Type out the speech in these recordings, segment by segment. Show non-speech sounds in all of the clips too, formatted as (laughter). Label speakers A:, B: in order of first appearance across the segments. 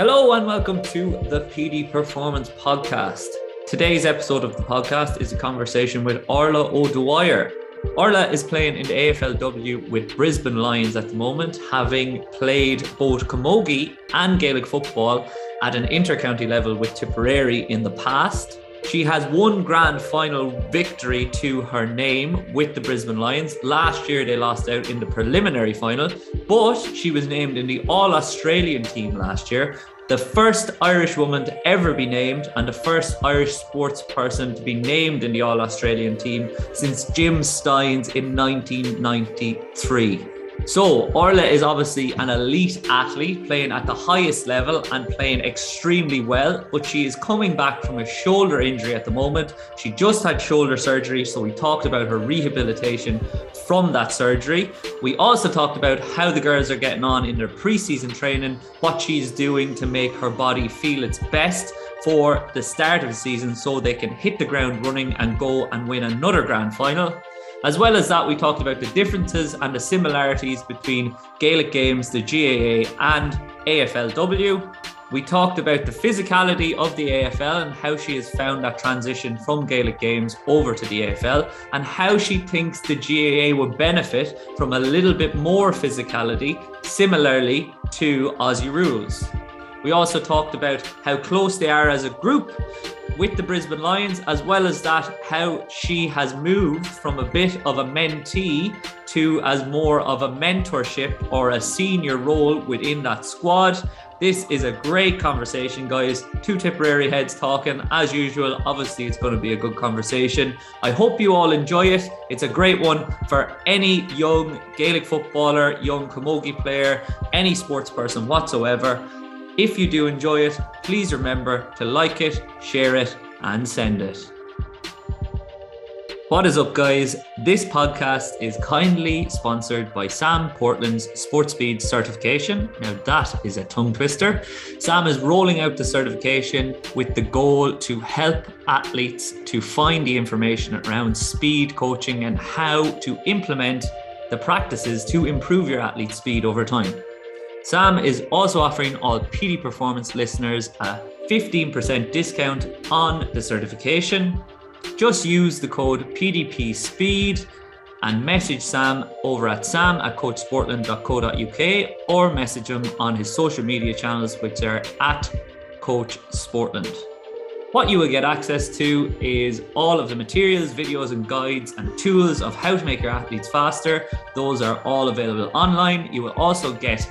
A: Hello and welcome to the Petey Performance Podcast. Today's episode of the podcast is a conversation with Orla O'Dwyer. Orla is playing in the AFLW with Brisbane Lions at the moment, having played both camogie and Gaelic football at an intercounty level with Tipperary in the past. She has one grand final victory to her name with the Brisbane Lions. Last year, they lost out in the preliminary final, but she was named in the All Australian team last year. The first Irish woman to ever be named, and the first Irish sports person to be named in the All Australian team since Jim Stynes in 1993. So, Orla is obviously an elite athlete playing at the highest level and playing extremely well, but she is coming back from a shoulder injury at the moment. She just had shoulder surgery, so we talked about her rehabilitation from that surgery. We also talked about how the girls are getting on in their preseason training, what she's doing to make her body feel its best for the start of the season so they can hit the ground running and go and win another grand final. As well as that, we talked about the differences and the similarities between Gaelic games, the GAA, and AFLW. We talked about the physicality of the AFL and how she has found that transition from Gaelic games over to the AFL, and how she thinks the GAA would benefit from a little bit more physicality, similarly to Aussie rules. We also talked about how close they are as a group with the Brisbane Lions, as well as that, how she has moved from a bit of a mentee to as more of a mentorship or a senior role within that squad. This is a great conversation, guys. Two Tipperary heads talking. As usual, obviously, it's going to be a good conversation. I hope you all enjoy it. It's a great one for any young Gaelic footballer, young camogie player, any sports person whatsoever. If you do enjoy it, please remember to like it, share it, and send it. What is up, guys? This podcast is kindly sponsored by Sam Portland's Sports Speed certification. Now, that is a tongue twister. Sam is rolling out the certification with the goal to help athletes to find the information around speed coaching and how to implement the practices to improve your athlete's speed over time. Sam is also offering all Petey Performance listeners a 15% discount on the certification. Just use the code PDP Speed and message Sam over at sam at coachsportland.co.uk or message him on his social media channels, which are at Coach Sportland. What you will get access to is all of the materials, videos, and guides and tools of how to make your athletes faster. Those are all available online. You will also get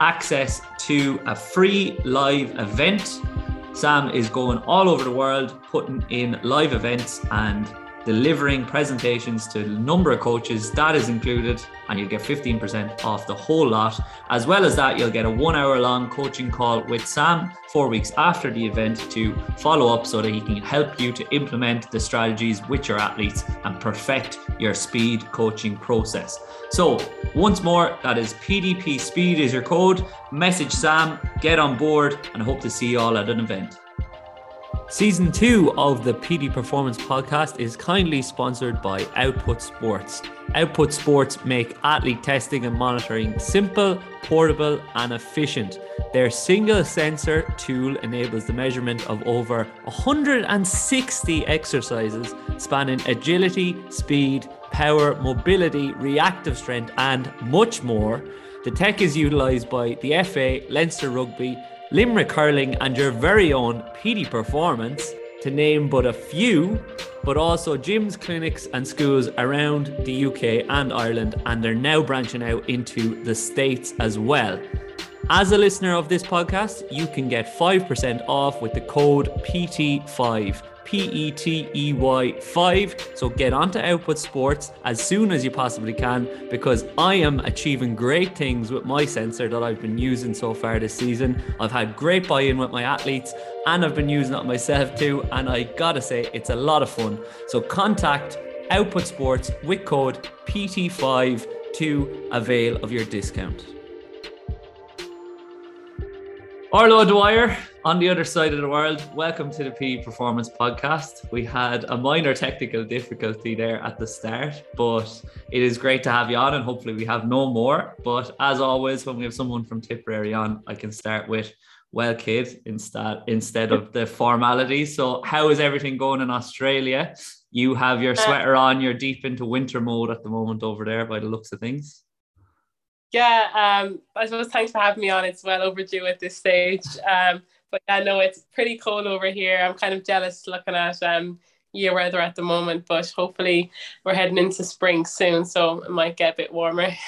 A: access to a free live event. Sam is going all over the world, putting in live events and delivering presentations to a number of coaches. That is included, and you'll get 15% off the whole lot. As well as that, you'll get a one hour long coaching call with Sam four weeks after the event to follow up so that he can help you to implement the strategies with your athletes and perfect your speed coaching process. So, once more, that is PDP Speed is your code. Message Sam, get on board, and I hope to see you all at an event. Season two of the Petey Performance podcast is kindly sponsored by Output Sports. Output Sports make athlete testing and monitoring simple, portable, and efficient. Their single sensor tool enables the measurement of over 160 exercises spanning agility, speed, power, mobility, reactive strength, and much more. The tech is utilized by the FA, Leinster Rugby, Limerick Hurling, and your very own Petey Performance, to name but a few, but also gyms, clinics, and schools around the UK and Ireland, and they're now branching out into the States as well. As a listener of this podcast, you can get 5% off with the code PETEY5. P E T E Y 5. So get onto Output Sports as soon as you possibly can because I am achieving great things with my sensor that I've been using so far this season. I've had great buy in with my athletes and I've been using it myself too. And I gotta say, it's a lot of fun. So contact Output Sports with code PETEY5 to avail of your discount. Orla Dwyer on the other side of the world. Welcome to the P Performance Podcast. We had a minor technical difficulty there at the start, but it is great to have you on, and hopefully we have no more. But as always, when we have someone from Tipperary on, I can start with well, kid, instead instead of the formalities. So, how is everything going in Australia? You have your uh, sweater on. You're deep into winter mode at the moment over there, by the looks of things.
B: Yeah, um, I suppose thanks for having me on. It's well overdue at this stage. Um, but yeah, know it's pretty cold over here. I'm kind of jealous looking at um year weather at the moment, but hopefully we're heading into spring soon, so it might get a bit warmer. (laughs)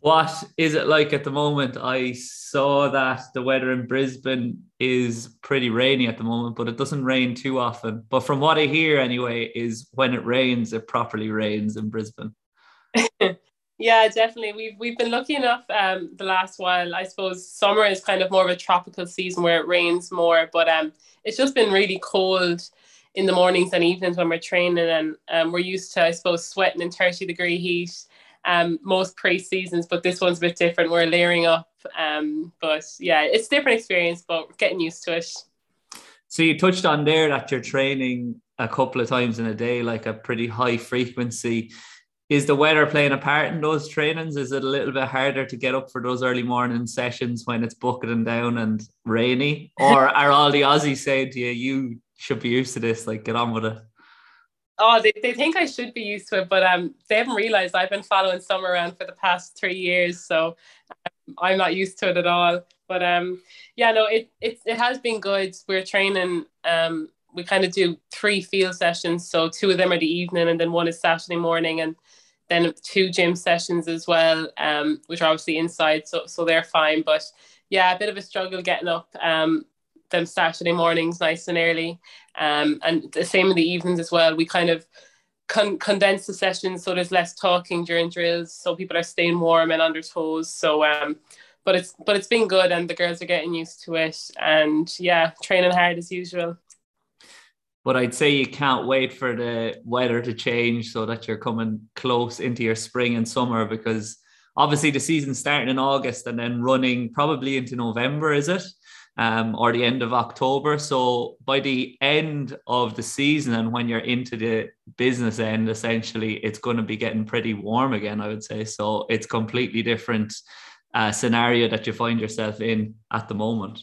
A: What is it like at the moment? I saw that the weather in Brisbane is pretty rainy at the moment, but it doesn't rain too often. But from what I hear anyway, is when it rains, it properly rains in Brisbane. (laughs)
B: yeah, definitely. We've we've been lucky enough um the last while. I suppose summer is kind of more of a tropical season where it rains more, but um it's just been really cold in the mornings and evenings when we're training and um, we're used to I suppose sweating in 30 degree heat um, most pre-seasons, but this one's a bit different. We're layering up. Um, but yeah, it's different experience, but getting used to it.
A: So you touched on there that you're training a couple of times in a day, like a pretty high frequency. Is the weather playing a part in those trainings? Is it a little bit harder to get up for those early morning sessions when it's bucketing down and rainy? Or (laughs) are all the Aussies saying to you, you should be used to this, like get on with it?
B: Oh, they, they think I should be used to it, but um, they haven't realized I've been following summer around for the past three years, so um, I'm not used to it at all. But um, yeah, no, it it it has been good. We're training. Um, we kind of do three field sessions, so two of them are the evening, and then one is Saturday morning, and then two gym sessions as well, um, which are obviously inside, so so they're fine. But yeah, a bit of a struggle getting up. Um, them Saturday mornings nice and early. Um, and the same in the evenings as well. We kind of con- condense the sessions so there's less talking during drills, so people are staying warm and under toes. So, um, but it's but it's been good, and the girls are getting used to it. And yeah, training hard as usual.
A: But I'd say you can't wait for the weather to change so that you're coming close into your spring and summer because obviously the season's starting in August and then running probably into November, is it? um, or the end of October. So by the end of the season, and when you're into the business end, essentially, it's going to be getting pretty warm again. I would say so. It's completely different uh, scenario that you find yourself in at the moment.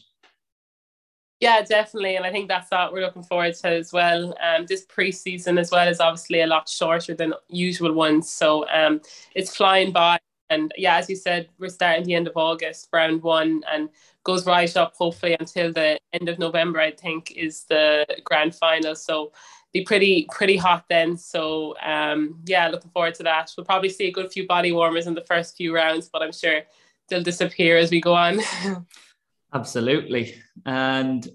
B: Yeah, definitely, and I think that's what we're looking forward to as well. Um, this preseason as well is obviously a lot shorter than usual ones, so um, it's flying by. And yeah, as you said, we're starting the end of August, round one, and goes right up hopefully until the end of November. I think is the grand final. So be pretty pretty hot then. So um, yeah, looking forward to that. We'll probably see a good few body warmers in the first few rounds, but I'm sure they'll disappear as we go on. (laughs)
A: Absolutely. And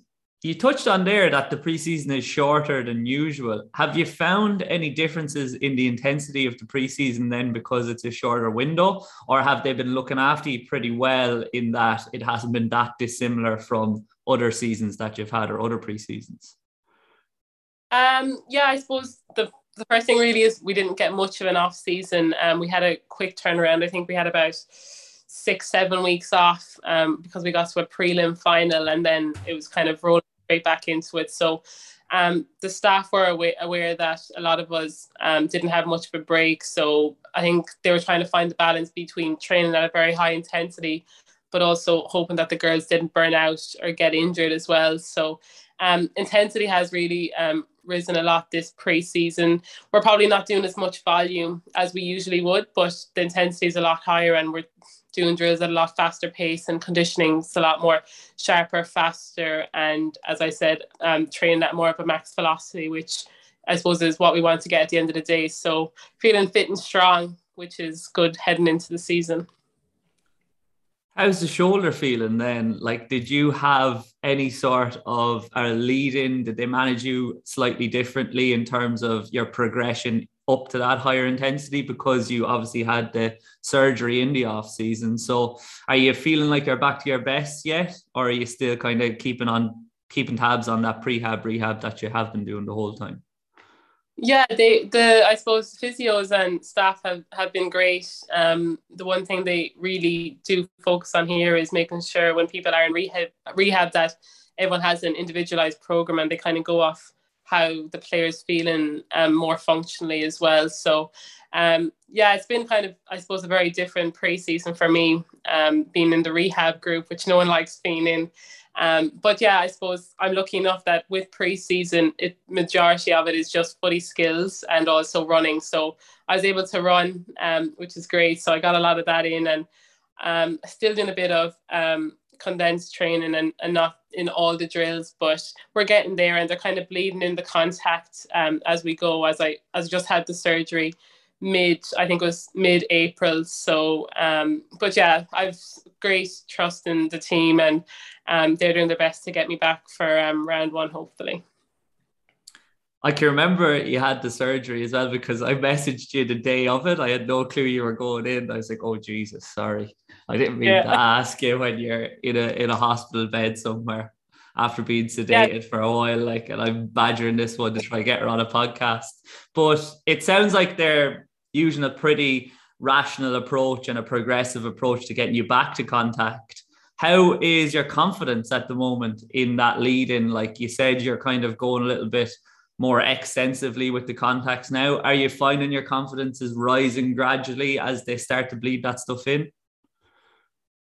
A: you touched on there that the preseason is shorter than usual. Have you found any differences in the intensity of the preseason then because it's a shorter window, or have they been looking after you pretty well in that it hasn't been that dissimilar from other seasons that you've had or other preseasons?
B: Um, yeah, I suppose the the first thing really is we didn't get much of an off season. Um, we had a quick turnaround. I think we had about six, seven weeks off um, because we got to a prelim final and then it was kind of rolling straight back into it. So um, the staff were aware, aware, that a lot of us um, didn't have much of a break. So I think they were trying to find the balance between training at a very high intensity, but also hoping that the girls didn't burn out or get injured as well. So um, intensity has really um, risen a lot this pre-season. We're probably not doing as much volume as we usually would, but the intensity is a lot higher and we're doing drills at a lot faster pace and conditioning's a lot more sharper, faster, and as I said, um, training at more of a max velocity, which I suppose is what we want to get at the end of the day. So feeling fit and strong, which is good heading into the season.
A: How's the shoulder feeling then? Like, did you have any sort of a lead in? Did they manage you slightly differently in terms of your progression up to that higher intensity because you obviously had the surgery in the off season. So are you feeling like you're back to your best yet, or are you still kind of keeping on keeping tabs on that prehab rehab that you have been doing the whole time?
B: Yeah, they the I suppose physios and staff have, have been great. Um, the one thing they really do focus on here is making sure when people are in rehab rehab that everyone has an individualized program and they kind of go off how the players feeling um, more functionally as well. So um, yeah, it's been kind of I suppose a very different pre-season for me. um, being in the rehab group, which no one likes being in. Um, but yeah, I suppose I'm lucky enough that with preseason, it majority of it is just footy skills and also running. So I was able to run, um, which is great. So I got a lot of that in, and um, still doing a bit of um, condensed training and, and not in all the drills, but we're getting there, and they're kind of bleeding in the contact um, as we go. As I as just had the surgery mid, I think it was mid April. So, um, but yeah, I've great trust in the team, and um, they're doing their best to get me back for um, round one, hopefully.
A: I can remember you had the surgery as well because I messaged you the day of it. I had no clue you were going in. I was like, "Oh Jesus, sorry, I didn't mean yeah. to ask you when you're in a in a hospital bed somewhere after being sedated yeah. for a while." Like, and I'm badgering this one to try get her on a podcast. But it sounds like they're using a pretty rational approach and a progressive approach to getting you back to contact. How is your confidence at the moment in that lead in? Like you said, you're kind of going a little bit more extensively with the contacts now. Are you finding your confidence is rising gradually as they start to bleed that stuff in?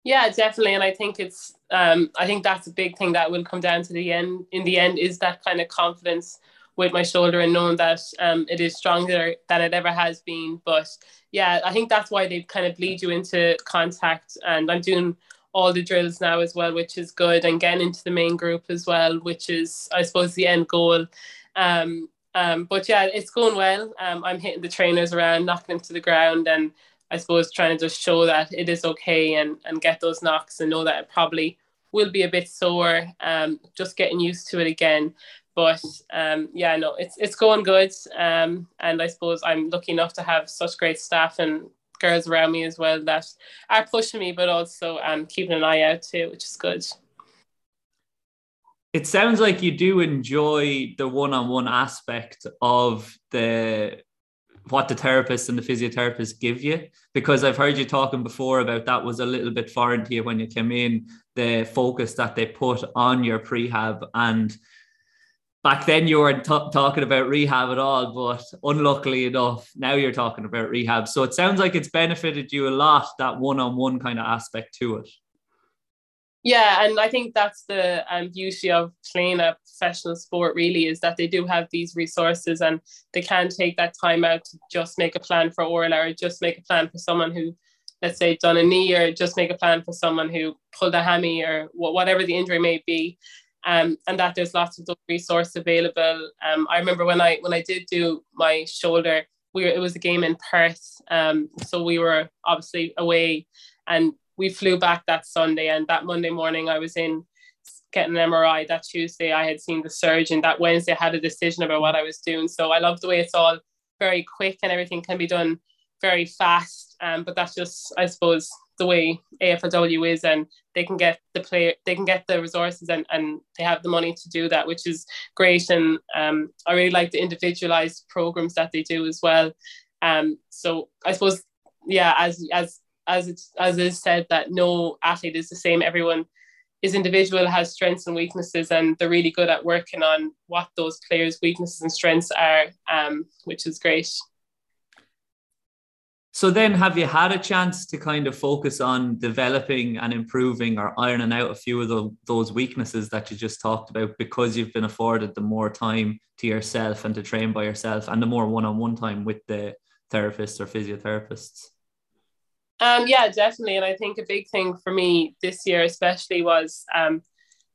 B: Yeah, definitely. And I think it's um, I think that's a big thing that will come down to the end in the end is that kind of confidence with my shoulder and knowing that um, it is stronger than it ever has been. But yeah, I think that's why they kind of lead you into contact. And I'm doing all the drills now as well, which is good, and getting into the main group as well, which is I suppose the end goal. Um, um, but yeah, it's going well. Um, I'm hitting the trainers around, knocking them to the ground, and I suppose trying to just show that it is okay and and get those knocks and know that it probably will be a bit sore. Um, just getting used to it again. But um, yeah, no, it's it's going good. Um, and I suppose I'm lucky enough to have such great staff and girls around me as well that are pushing me, but also um, keeping an eye out too, which is good
A: it sounds like you do enjoy the one-on-one aspect of the what the therapist and the physiotherapist give you. Because I've heard you talking before about that was a little bit foreign to you when you came in the focus that they put on your prehab. And back then you weren't t- talking about rehab at all but unluckily enough now you're talking about rehab. So it sounds like it's benefited you a lot that one-on-one kind of aspect to it
B: yeah, and I think that's the um, beauty of playing a professional sport. Really, is that they do have these resources, and they can take that time out to just make a plan for Orla, or just make a plan for someone who, let's say, done a knee, or just make a plan for someone who pulled a hammy, or whatever the injury may be. Um, and that there's lots of those resources available. Um, I remember when I when I did do my shoulder, we were, it was a game in Perth, um, so we were obviously away, and we flew back that Sunday, and that Monday morning I was in getting an MRI. That Tuesday I had seen the surgeon. That Wednesday I had a decision about what I was doing. So I love the way it's all very quick and everything can be done very fast. Um, but that's just I suppose the way AFLW is, and they can get the player, they can get the resources, and and they have the money to do that, which is great. And um, I really like the individualized programs that they do as well. Um, so I suppose yeah, as as as it's as is said that no athlete is the same. Everyone is individual, has strengths and weaknesses, and they're really good at working on what those players' weaknesses and strengths are, um, which is great.
A: So then, have you had a chance to kind of focus on developing and improving or ironing out a few of the, those weaknesses that you just talked about because you've been afforded the more time to yourself and to train by yourself and the more one-on-one time with the therapists or physiotherapists?
B: Um, yeah, definitely. And I think a big thing for me this year, especially, was um,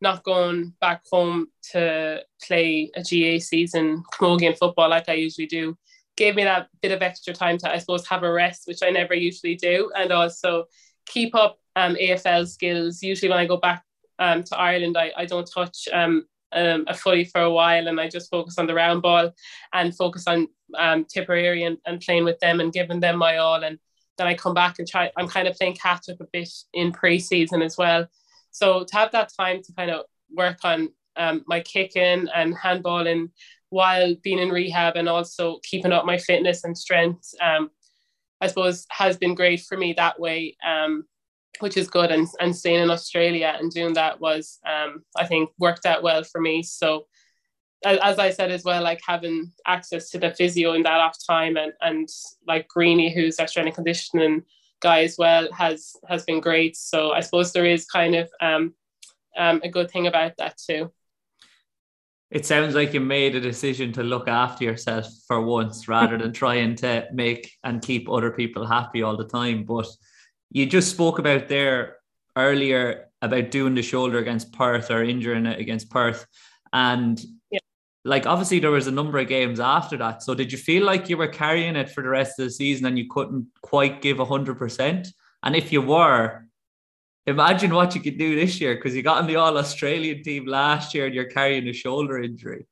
B: not going back home to play a GAA season, Camogian football, like I usually do. Gave me that bit of extra time to, I suppose, have a rest, which I never usually do, and also keep up um, AFL skills. Usually, when I go back um, to Ireland, I, I don't touch um, um, a footy for a while and I just focus on the round ball and focus on um, Tipperary and, and playing with them and giving them my all. And then I come back and try. I'm kind of playing catch up a bit in pre-season as well. So to have that time to kind of work on um, my kicking and handballing while being in rehab and also keeping up my fitness and strength, um, I suppose has been great for me that way, um, which is good. And, and staying in Australia and doing that was, um, I think, worked out well for me. So as I said as well, like having access to the physio in that off time and, and like Greeny, who's our strength and conditioning guy as well has has been great. So I suppose there is kind of um, um, a good thing about that too.
A: It sounds like you made a decision to look after yourself for once rather than (laughs) trying to make and keep other people happy all the time. But you just spoke about there earlier about doing the shoulder against Perth or injuring it against Perth. And yeah. Like obviously there was a number of games after that. So did you feel like you were carrying it for the rest of the season and you couldn't quite give hundred percent? And if you were, imagine what you could do this year because you got on the All Australian team last year and you're carrying a shoulder injury.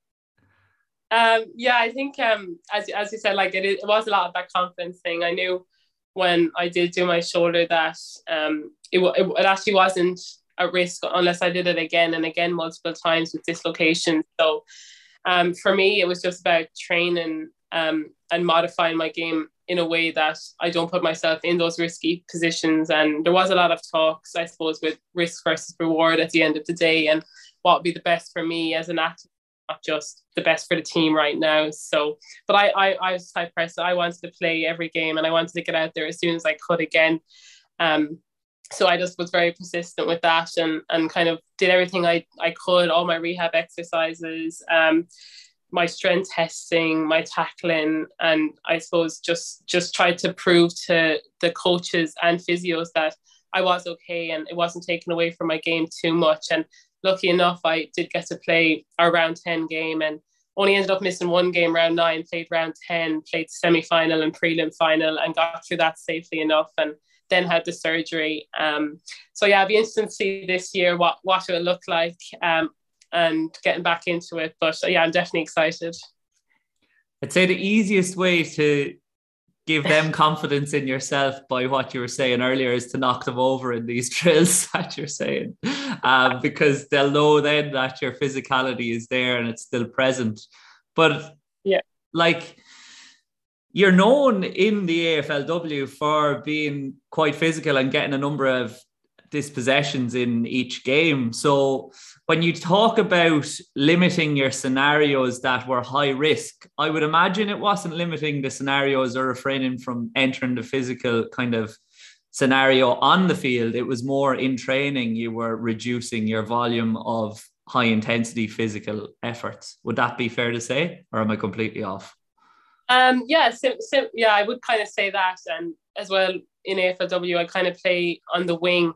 B: Um, yeah, I think um, as as you said, like it, it was a lot of that confidence thing. I knew when I did do my shoulder that um, it, it, it actually wasn't a risk unless I did it again and again multiple times with dislocation. So um, for me, it was just about training um, and modifying my game in a way that I don't put myself in those risky positions. And there was a lot of talks, I suppose, with risk versus reward at the end of the day and what would be the best for me as an athlete, not just the best for the team right now. So, but I, I, I was type person. I wanted to play every game and I wanted to get out there as soon as I could again. Um, so I just was very persistent with that and and kind of did everything I, I could, all my rehab exercises, um, my strength testing, my tackling, and I suppose just just tried to prove to the coaches and physios that I was okay and it wasn't taken away from my game too much. And lucky enough, I did get to play our round 10 game and only ended up missing one game round nine, played round 10, played semi final and prelim final, and got through that safely enough. And then had the surgery. Um, so yeah, I'd be interested to see this year what what it will look like um, and getting back into it. But yeah, I'm definitely excited.
A: I'd say the easiest way to give them (laughs) confidence in yourself by what you were saying earlier is to knock them over in these (laughs) drills that you're saying um, because they'll know then that your physicality is there and it's still present but
B: yeah
A: like you're known in the AFLW for being quite physical and getting a number of dispossessions in each game. So when you talk about limiting your scenarios that were high risk, I would imagine it wasn't limiting the scenarios or refraining from entering the physical kind of scenario on the field. It was more in training, you were reducing your volume of high intensity physical efforts. Would that be fair to say? Or am I completely off?
B: Um, yeah, sim, sim, yeah, I would kind of say that, and as well in AFLW, I kind of play on the wing,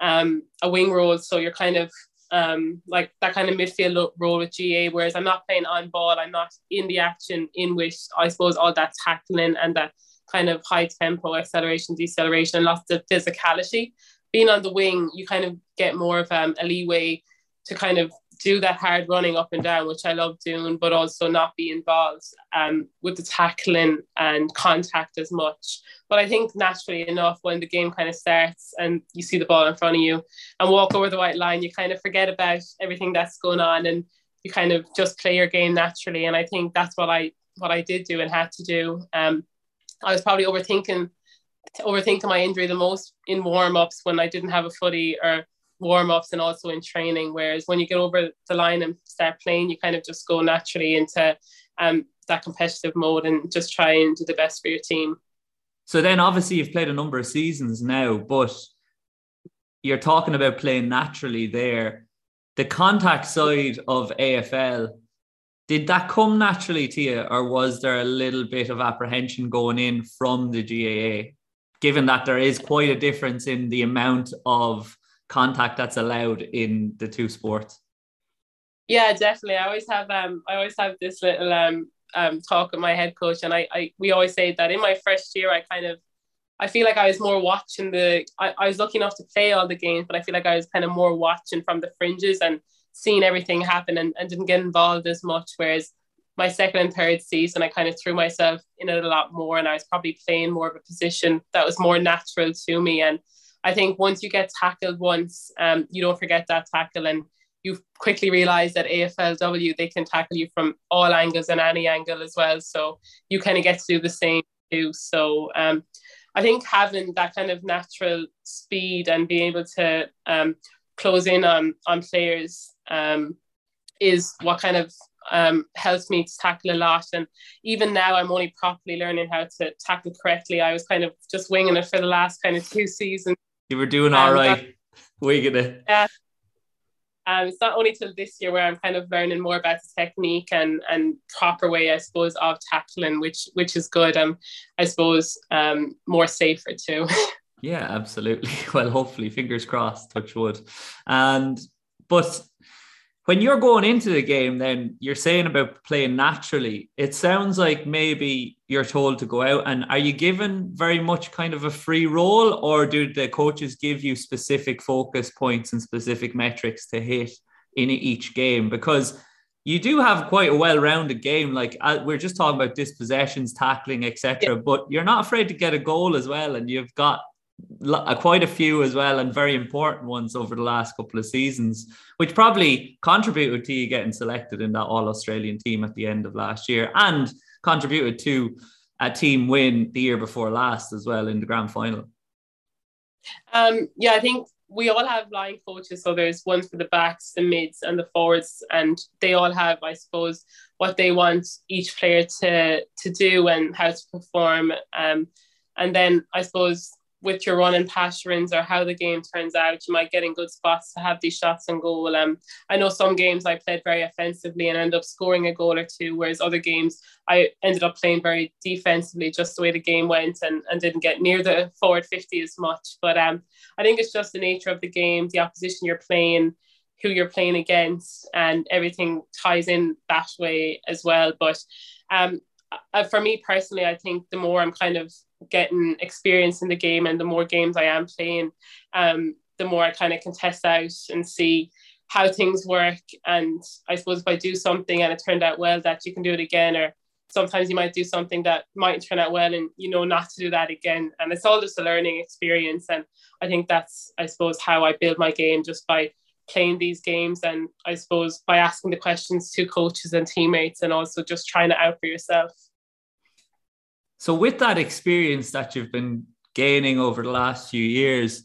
B: um, a wing role. So you're kind of um, like that kind of midfield role with GAA, whereas I'm not playing on ball. I'm not in the action in which I suppose all that tackling and that kind of high tempo acceleration, deceleration, and lots of physicality. Being on the wing, you kind of get more of um, a leeway to kind of do that hard running up and down, which I love doing, but also not be involved um, with the tackling and contact as much. But I think naturally enough, when the game kind of starts and you see the ball in front of you and walk over the white line, you kind of forget about everything that's going on and you kind of just play your game naturally. And I think that's what I what I did do and had to do. Um, I was probably overthinking overthinking my injury the most in warm ups when I didn't have a footy or warm ups and also in training. Whereas when you get over the line and start playing, you kind of just go naturally into um, that competitive mode and just try and do the best for your team.
A: So then, obviously, you've played a number of seasons now, but you're talking about playing naturally there. The contact side of AFL, did that come naturally to you, or was there a little bit of apprehension going in from the GAA, given that there is quite a difference in the amount of contact that's allowed in the two sports?
B: Yeah, definitely. I always have um I always have this little um um talk with my head coach and I, I we always say that in my first year I kind of I feel like I was more watching the I, I was lucky enough to play all the games, but I feel like I was kind of more watching from the fringes and seeing everything happen and, and didn't get involved as much. Whereas my second and third season, I kind of threw myself in it a lot more and I was probably playing more of a position that was more natural to me. And I think once you get tackled once, um, you don't forget that tackle and you quickly realize that AFLW, they can tackle you from all angles and any angle as well. So you kind of get to do the same too. So um, I think having that kind of natural speed and being able to um, close in on, on players um, is what kind of um, helps me to tackle a lot. And even now, I'm only properly learning how to tackle correctly. I was kind of just winging it for the last kind of two seasons.
A: You were doing all um, right, (laughs) winging it.
B: Yeah. Um, it's not only till this year where I'm kind of learning more about the technique and and proper way, I suppose, of tackling, which which is good. Um, I suppose um, more safer too. (laughs)
A: yeah, absolutely. (laughs) Well, hopefully, fingers crossed, touch wood. And but when you're going into the game, then you're saying about playing naturally. It sounds like maybe you're told to go out, and are you given very much kind of a free role, or do the coaches give you specific focus points and specific metrics to hit in each game? Because you do have quite a well-rounded game. Like uh, we're just talking about dispossessions, tackling, etc. Yeah. But you're not afraid to get a goal as well, and you've got quite a few as well, and very important ones over the last couple of seasons, which probably contributed to you getting selected in that All Australian team at the end of last year, and contributed to a team win the year before last as well in the grand final.
B: Um, yeah, I think we all have line coaches. So there's one for the backs, the mids, and the forwards, and they all have, I suppose, what they want each player to to do and how to perform. Um, and then I suppose with your run and pass runs or how the game turns out, you might get in good spots to have these shots on goal. Um, I know some games I played very offensively and end up scoring a goal or two, whereas other games I ended up playing very defensively, just the way the game went, and, and didn't get near the forward 50 as much. But um, I think it's just the nature of the game, the opposition you're playing, who you're playing against, and everything ties in that way as well. But um, uh, for me personally, I think the more I'm kind of getting experience in the game and the more games I am playing, um, the more I kind of can test out and see how things work. And I suppose if I do something and it turned out well, that you can do it again, or sometimes you might do something that might turn out well and you know not to do that again. And it's all just a learning experience. And I think that's, I suppose, how I build my game just by playing these games and I suppose by asking the questions to coaches and teammates and also just trying it out for yourself.
A: So, with that experience that you've been gaining over the last few years,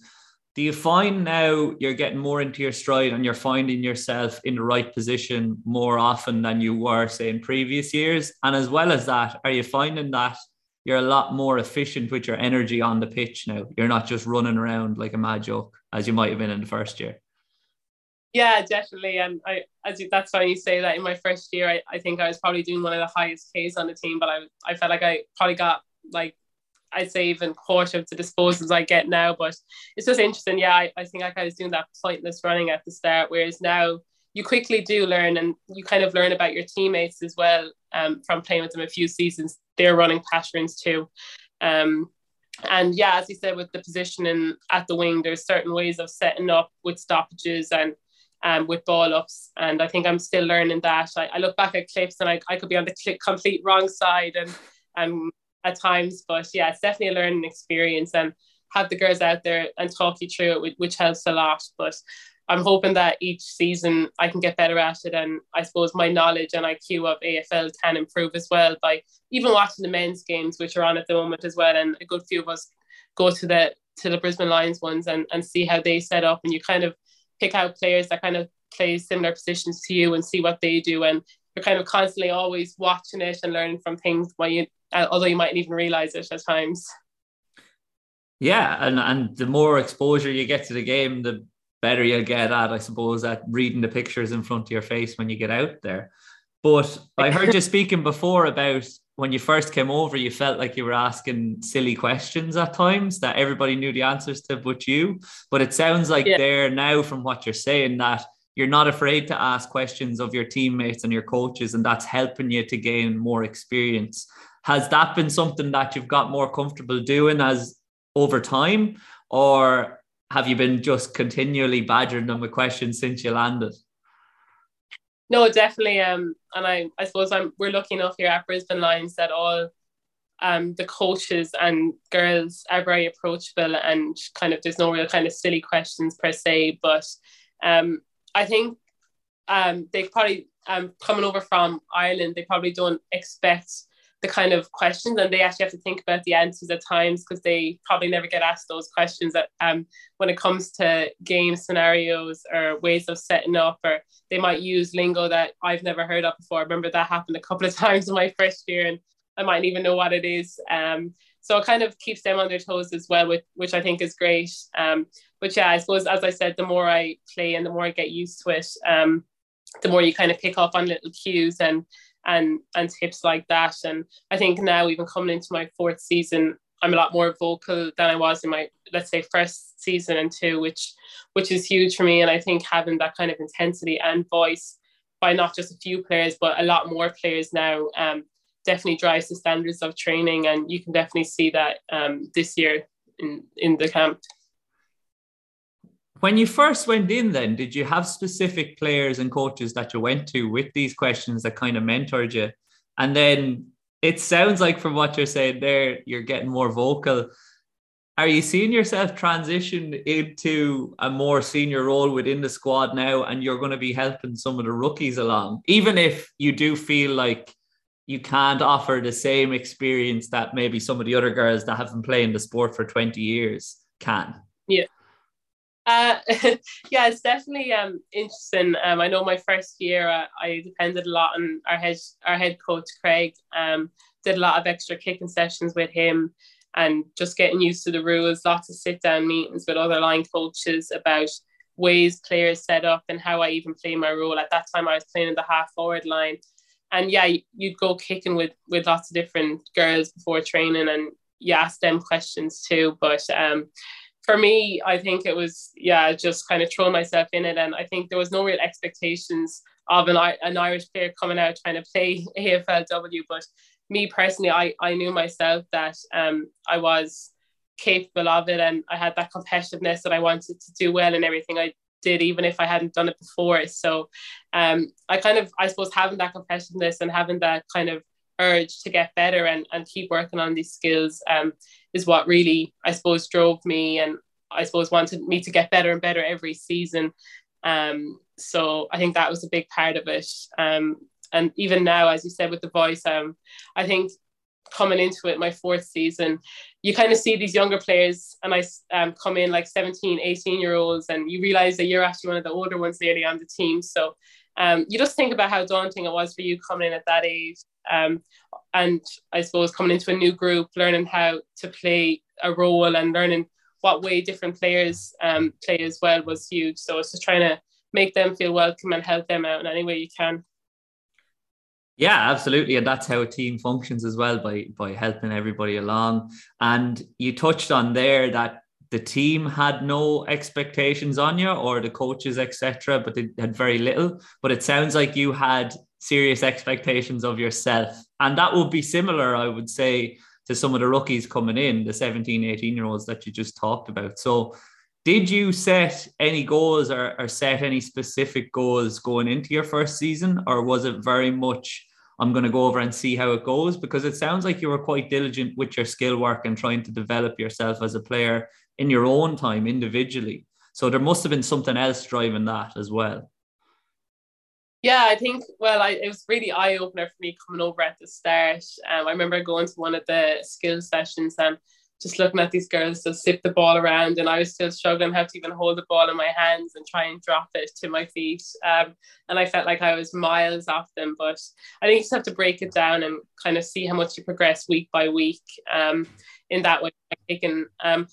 A: do you find now you're getting more into your stride and you're finding yourself in the right position more often than you were, say, in previous years? And as well as that, are you finding that you're a lot more efficient with your energy on the pitch now? You're not just running around like a mad joke as you might have been in the first year.
B: Yeah, definitely. And I, as you, that's why you say that in my first year, I, I think I was probably doing one of the highest Ks on the team, but I, I felt like I probably got like, I'd say even quarter of the disposals I get now. But it's just interesting. Yeah, I, I think like I was doing that pointless running at the start, whereas now you quickly do learn and you kind of learn about your teammates as well um, from playing with them a few seasons. They're running patterns too. Um, and yeah, as you said, with the positioning at the wing, there's certain ways of setting up with stoppages and um, with ball ups. And I think I'm still learning that. I, I look back at clips and I, I could be on the complete wrong side and um, at times, but yeah, it's definitely a learning experience and have the girls out there and talk you through it, which helps a lot. But I'm hoping that each season I can get better at it. And I suppose my knowledge and IQ of AFL can improve as well by even watching the men's games, which are on at the moment as well. And a good few of us go to the to the Brisbane Lions ones and, and see how they set up. And you kind of pick out players that kind of play similar positions to you and see what they do. And you're kind of constantly always watching it and learning from things while you, uh, although you mightn't even realize it at times.
A: Yeah, and and the more exposure you get to the game, the better you'll get at, I suppose, at reading the pictures in front of your face when you get out there. But I heard you (laughs) speaking before about when you first came over, you felt like you were asking silly questions at times that everybody knew the answers to but you. But it sounds like yeah. there now, from what you're saying, that you're not afraid to ask questions of your teammates and your coaches, and that's helping you to gain more experience. Has that been something that you've got more comfortable doing as over time, or have you been just continually badgering them with questions since you landed?
B: No, definitely. Um, and I, I suppose I'm we're lucky enough here at Brisbane Lions that all um the coaches and girls are very approachable and kind of there's no real kind of silly questions per se. But um, I think um they probably um coming over from Ireland, they probably don't expect the kind of questions and they actually have to think about the answers at times because they probably never get asked those questions that um when it comes to game scenarios or ways of setting up or they might use lingo that I've never heard of before. I remember that happened a couple of (laughs) times in my first year and I mightn't even know what it is. Um so it kind of keeps them on their toes as well, which, which I think is great. Um, but yeah, I suppose as I said, the more I play and the more I get used to it, um, the more you kind of pick up on little cues and and and tips like that. And I think now even coming into my fourth season, I'm a lot more vocal than I was in my let's say first season and two, which which is huge for me. And I think having that kind of intensity and voice by not just a few players, but a lot more players now um, definitely drives the standards of training. And you can definitely see that um, this year in in the camp.
A: When you first went in, then did you have specific players and coaches that you went to with these questions that kind of mentored you? And then it sounds like from what you're saying there, you're getting more vocal. Are you seeing yourself transition into a more senior role within the squad now, and you're going to be helping some of the rookies along, even if you do feel like you can't offer the same experience that maybe some of the other girls that have been playing the sport for 20 years can?
B: Yeah. Uh, (laughs) yeah, it's definitely um, interesting. Um, I know my first year, uh, I depended a lot on our head our head coach Craig. Um, did a lot of extra kicking sessions with him, and just getting used to the rules. Lots of sit down meetings with other line coaches about ways players set up and how I even play my role. At that time, I was playing in the half forward line, and yeah, you'd go kicking with with lots of different girls before training, and you ask them questions too. But um, for me, I think it was yeah, just kind of throwing myself in it, and I think there was no real expectations of an an Irish player coming out trying to play (laughs) AFLW. But me personally, I I knew myself that um I was capable of it, and I had that competitiveness that I wanted to do well in everything I did, even if I hadn't done it before. So, um, I kind of I suppose having that competitiveness and having that kind of urge to get better and, and keep working on these skills um, is what really I suppose drove me and I suppose wanted me to get better and better every season. Um, so I think that was a big part of it. Um, and even now, as you said with the voice, um, I think coming into it, my fourth season, you kind of see these younger players and I um, come in like 17, 18 year olds and you realize that you're actually one of the older ones nearly on the team. So um, you just think about how daunting it was for you coming in at that age. Um, and I suppose coming into a new group, learning how to play a role and learning what way different players um, play as well was huge. So it's just trying to make them feel welcome and help them out in any way you can.
A: Yeah, absolutely, and that's how a team functions as well by by helping everybody along. And you touched on there that the team had no expectations on you or the coaches etc but they had very little but it sounds like you had serious expectations of yourself and that would be similar i would say to some of the rookies coming in the 17 18 year olds that you just talked about so did you set any goals or, or set any specific goals going into your first season or was it very much I'm going to go over and see how it goes because it sounds like you were quite diligent with your skill work and trying to develop yourself as a player in your own time individually. So there must have been something else driving that as well.
B: Yeah, I think, well, I, it was really eye opener for me coming over at the start. Um, I remember going to one of the skill sessions and just looking at these girls just zip the ball around, and I was still struggling how to even hold the ball in my hands and try and drop it to my feet. Um, and I felt like I was miles off them. But I think you just have to break it down and kind of see how much you progress week by week. Um, in that way, I taking um,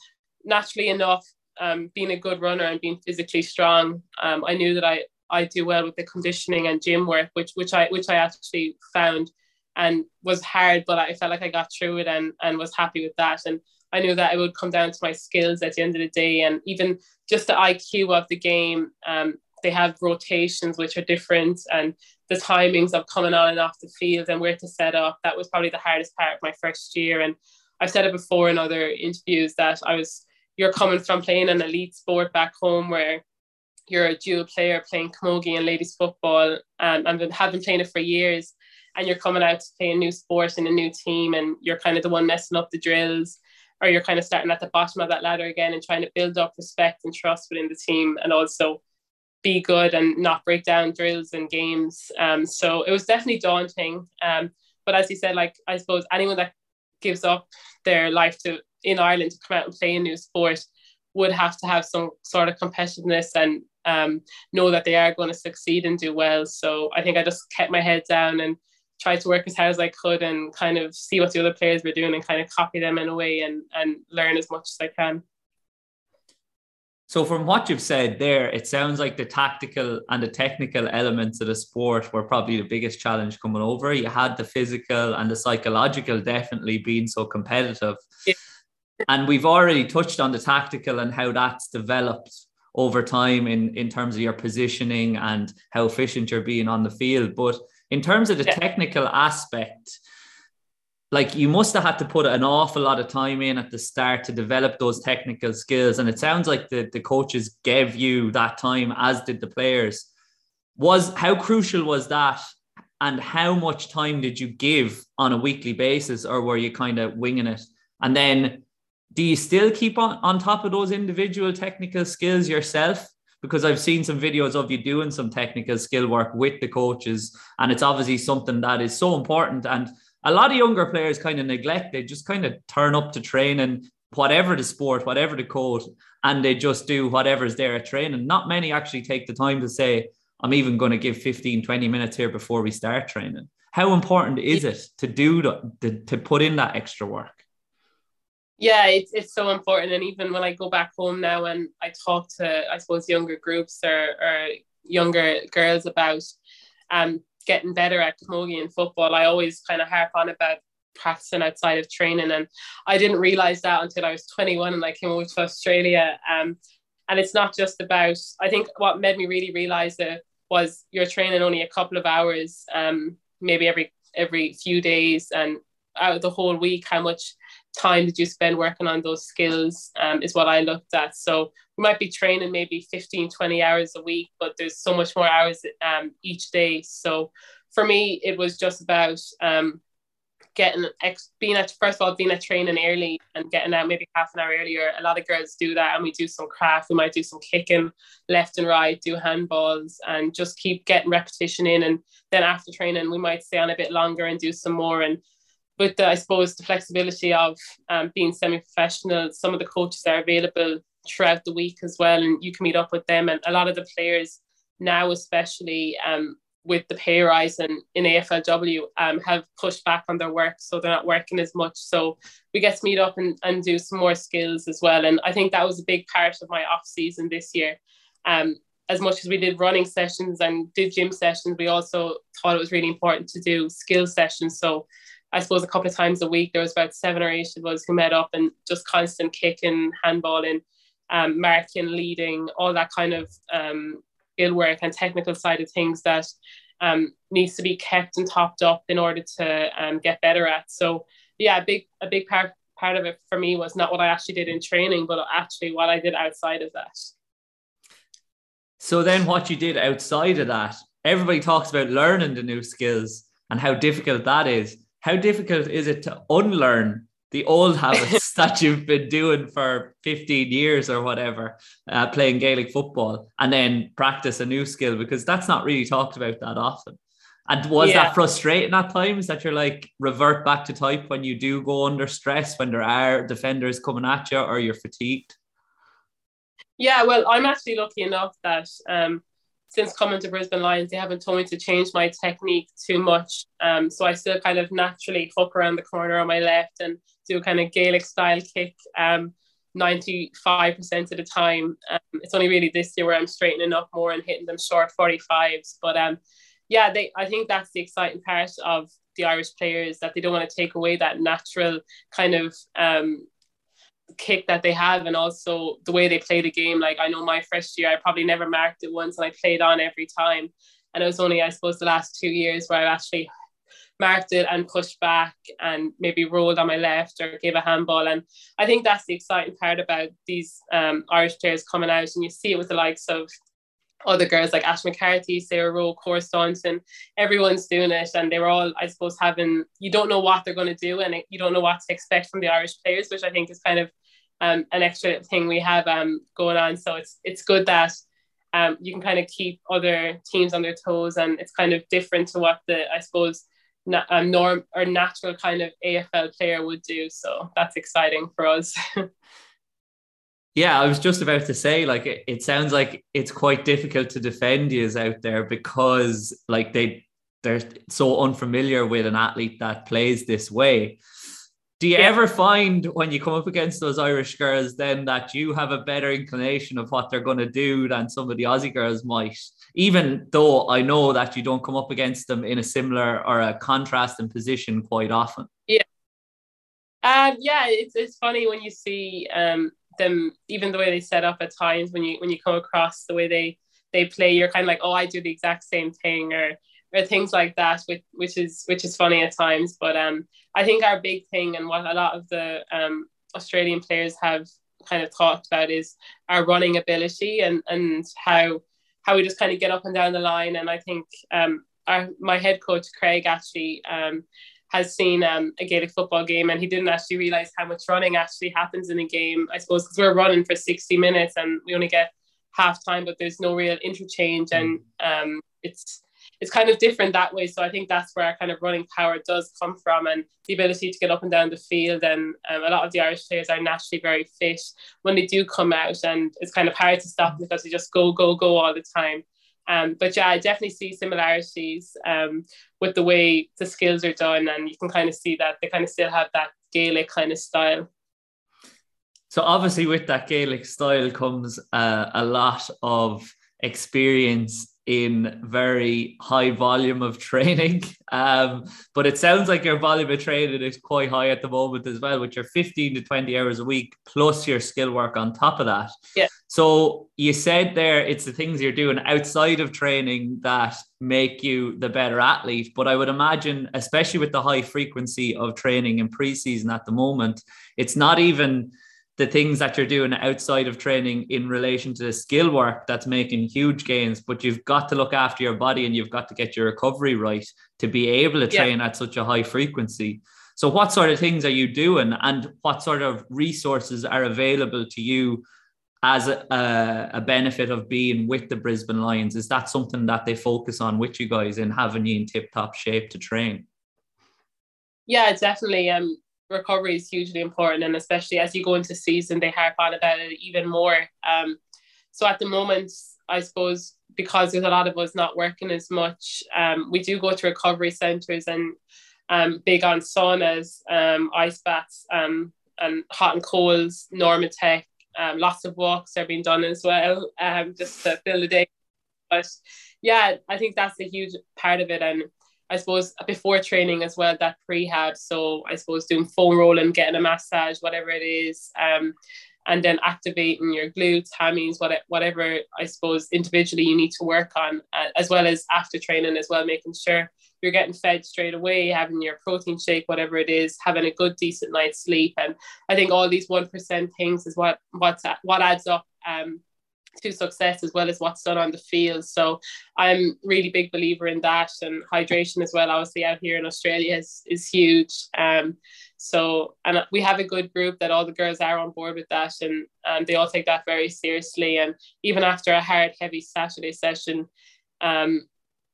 B: naturally enough, um, being a good runner and being physically strong, um, I knew that I I do well with the conditioning and gym work, which which I which I actually found and was hard, but I felt like I got through it and and was happy with that. And I knew that it would come down to my skills at the end of the day, and even just the IQ of the game. Um, they have rotations which are different, and the timings of coming on and off the field and where to set up. That was probably the hardest part of my first year, and I've said it before in other interviews that I was you're coming from playing an elite sport back home where you're a dual player playing camogie and ladies football um, and have been playing it for years and you're coming out to play a new sport in a new team and you're kind of the one messing up the drills or you're kind of starting at the bottom of that ladder again and trying to build up respect and trust within the team and also be good and not break down drills and games. Um, so it was definitely daunting. Um, but as you said, like I suppose anyone that gives up their life to in Ireland to come out and play a new sport would have to have some sort of competitiveness and um, know that they are going to succeed and do well. So I think I just kept my head down and tried to work as hard as I could and kind of see what the other players were doing and kind of copy them in a way and and learn as much as I can.
A: So from what you've said there, it sounds like the tactical and the technical elements of the sport were probably the biggest challenge coming over. You had the physical and the psychological definitely being so competitive. Yeah. And we've already touched on the tactical and how that's developed over time in, in terms of your positioning and how efficient you're being on the field. But in terms of the yeah. technical aspect, like you must have had to put an awful lot of time in at the start to develop those technical skills. And it sounds like the, the coaches gave you that time, as did the players. Was how crucial was that? And how much time did you give on a weekly basis, or were you kind of winging it? And then do you still keep on, on top of those individual technical skills yourself? Because I've seen some videos of you doing some technical skill work with the coaches, and it's obviously something that is so important. And a lot of younger players kind of neglect, they just kind of turn up to training, whatever the sport, whatever the code, and they just do whatever's there at training. Not many actually take the time to say, I'm even going to give 15, 20 minutes here before we start training. How important is it to do the, to put in that extra work?
B: Yeah it's, it's so important. And even when i go back home now and i talk to i suppose younger groups or, or younger girls about um, getting better at camogie football i always kind of harp on about practicing outside of training. And i didn't realize that until i was 21 and i came over to australia. Um, and it's not just about i think what made me really realize it was you're training only a couple of hours um, maybe every every few days and out of the whole week how much time did you spend working on those skills um, is what I looked at. So we might be training maybe 15, 20 hours a week, but there's so much more hours um, each day. So for me, it was just about um, getting ex- being at first of all being at training early and getting out maybe half an hour earlier. A lot of girls do that, and we do some craft. We might do some kicking left and right, do handballs, and just keep getting repetition in. And then after training, we might stay on a bit longer and do some more. And with the, I suppose, the flexibility of um, being semi-professional, some of the coaches are available throughout the week as well, and you can meet up with them. And a lot of the players now, especially um, with the pay rise and in AFLW, um, have pushed back on their work, so they're not working as much. So we get to meet up and, and do some more skills as well. And I think that was a big part of my off season this year. Um, as much as we did running sessions and did gym sessions, we also thought it was really important to do skill sessions. So I suppose a couple of times a week there was about seven or eight of us who met up and just constant kicking, handballing, um, marking, leading, all that kind of um, work and technical side of things that um, needs to be kept and topped up in order to um, get better at. So yeah, a big a big part part of it for me was not what I actually did in training, but actually what I did outside of that.
A: So then, what you did outside of that, everybody talks about learning the new skills and how difficult that is how difficult is it to unlearn the old habits (laughs) that you've been doing for 15 years or whatever, uh, playing Gaelic football, and then practice a new skill because that's not really talked about that often. And was yeah. that frustrating at times that you're like revert back to type when you do go under stress when there are defenders coming at you or you're fatigued?
B: Yeah, well, I'm actually lucky enough that um, since coming to Brisbane Lions, they haven't told me to change my technique too much. Um, so I still kind of naturally hook around the corner on my left and do a kind of Gaelic style kick um, 95% of the time. Um, it's only really this year where I'm straightening up more and hitting them short 45s. But um, yeah, they I think that's the exciting part of the Irish players that they don't want to take away that natural kind of um, kick that they have and also the way they play the game. Like I know my first year, I probably never marked it once and I played on every time. And it was only, I suppose, the last two years where I actually marked it and pushed back and maybe rolled on my left or gave a handball. And I think that's the exciting part about these um, Irish players coming out. And you see it with the likes of other girls like Ash McCarthy, Sarah Rowe, Cora Staunton, everyone's doing it. And they were all, I suppose, having, you don't know what they're going to do and you don't know what to expect from the Irish players, which I think is kind of um, an extra thing we have um, going on. So it's it's good that um, you can kind of keep other teams on their toes, and it's kind of different to what the I suppose um, norm or natural kind of AFL player would do. So that's exciting for us. (laughs)
A: yeah, I was just about to say, like, it, it sounds like it's quite difficult to defend you out there because, like, they they're so unfamiliar with an athlete that plays this way. Do you yeah. ever find when you come up against those Irish girls then that you have a better inclination of what they're going to do than some of the Aussie girls might? Even though I know that you don't come up against them in a similar or a contrasting position quite often.
B: Yeah. Um, yeah, it's, it's funny when you see um, them, even the way they set up at times when you when you come across the way they they play, you're kind of like, oh, I do the exact same thing, or or things like that, which which is which is funny at times. But um, I think our big thing and what a lot of the um, Australian players have kind of talked about is our running ability and and how how we just kind of get up and down the line. And I think um, our my head coach Craig actually um, has seen um, a Gaelic football game and he didn't actually realize how much running actually happens in a game. I suppose because we're running for sixty minutes and we only get half time, but there's no real interchange and um, it's it's kind of different that way. So I think that's where our kind of running power does come from and the ability to get up and down the field. And um, a lot of the Irish players are naturally very fit when they do come out, and it's kind of hard to stop because they just go, go, go all the time. Um, but yeah, I definitely see similarities um, with the way the skills are done, and you can kind of see that they kind of still have that Gaelic kind of style.
A: So obviously, with that Gaelic style comes uh, a lot of experience in very high volume of training. (laughs) Um, but it sounds like your volume of training is quite high at the moment as well, with your 15 to 20 hours a week plus your skill work on top of that.
B: Yeah.
A: So you said there it's the things you're doing outside of training that make you the better athlete. But I would imagine, especially with the high frequency of training in preseason at the moment, it's not even the things that you're doing outside of training in relation to the skill work that's making huge gains but you've got to look after your body and you've got to get your recovery right to be able to train yeah. at such a high frequency. So what sort of things are you doing and what sort of resources are available to you as a, a benefit of being with the Brisbane Lions? Is that something that they focus on with you guys in having you in tip top shape to train?
B: Yeah definitely. Um recovery is hugely important, and especially as you go into season, they harp on about it even more. Um, so at the moment, I suppose because there's a lot of us not working as much, um, we do go to recovery centres and um, big on saunas, um, ice baths, um, and hot and colds, Normatec. Um, lots of walks are being done as well, just to fill the day. But yeah, I think that's a huge part of it, and I suppose before training as well, that prehab. So I suppose doing foam rolling, getting a massage, whatever it is, um, and then activating your glutes, hammies, whatever I suppose individually you need to work on, uh, as well as after training as well, making sure you're getting fed straight away, having your protein shake, whatever it is, having a good decent night's sleep, and I think all these one percent things is what what's what adds up. Um, to success as well as what's done on the field. So I'm really big believer in that and hydration as well. Obviously out here in Australia is, is huge. Um, so and we have a good group that all the girls are on board with that and, and they all take that very seriously. And even after a hard, heavy Saturday session, um,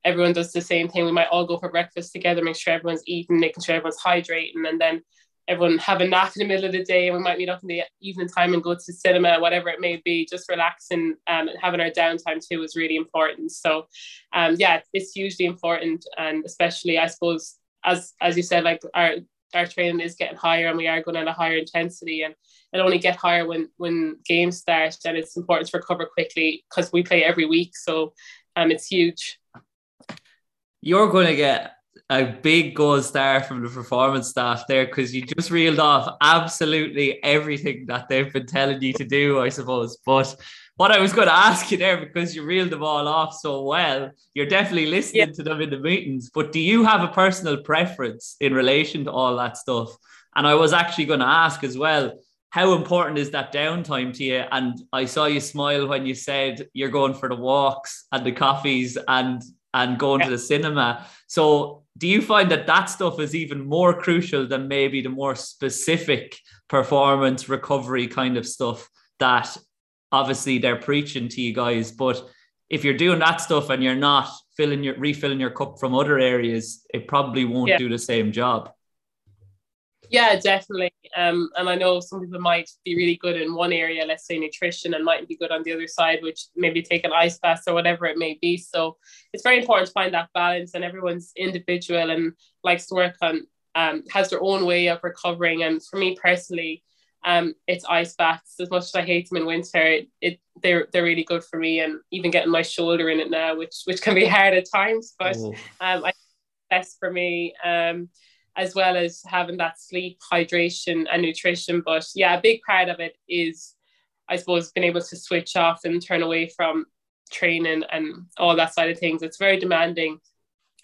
B: everyone does the same thing. We might all go for breakfast together, make sure everyone's eating, making sure everyone's hydrating, and then everyone have a nap in the middle of the day and we might meet up in the evening time and go to cinema, whatever it may be, just relaxing um, and having our downtime too is really important. So um, yeah, it's hugely important. And especially, I suppose, as, as you said, like our, our training is getting higher and we are going at a higher intensity and it only get higher when, when games start and it's important to recover quickly because we play every week. So um, it's huge.
A: You're going to get a big gold star from the performance staff there because you just reeled off absolutely everything that they've been telling you to do, I suppose. But what I was going (laughs) to ask you there, because you reeled them all off so well, you're definitely listening yeah. to them in the meetings. But do you have a personal preference in relation to all that stuff? And I was actually going to ask as well, how important is that downtime to you? And I saw you smile when you said you're going for the walks and the coffees and and going yeah. to the cinema. So do you find that that stuff is even more crucial than maybe the more specific performance recovery kind of stuff that obviously they're preaching to you guys but if you're doing that stuff and you're not filling your refilling your cup from other areas, it probably won't yeah. do the same job.
B: Yeah, definitely. Um, and I know some people might be really good in one area, let's say nutrition, and might be good on the other side, which maybe take an ice bath or whatever it may be. So it's very important to find that balance, and everyone's individual and likes to work on, um, has their own way of recovering. And for me personally, um, it's ice baths. As much as I hate them in winter, it, it they're they're really good for me, and even getting my shoulder in it now, which which can be (laughs) hard at times, but oh. um, I best for me. Um, as well as having that sleep, hydration, and nutrition. But yeah, a big part of it is, I suppose, being able to switch off and turn away from training and all that side of things. It's very demanding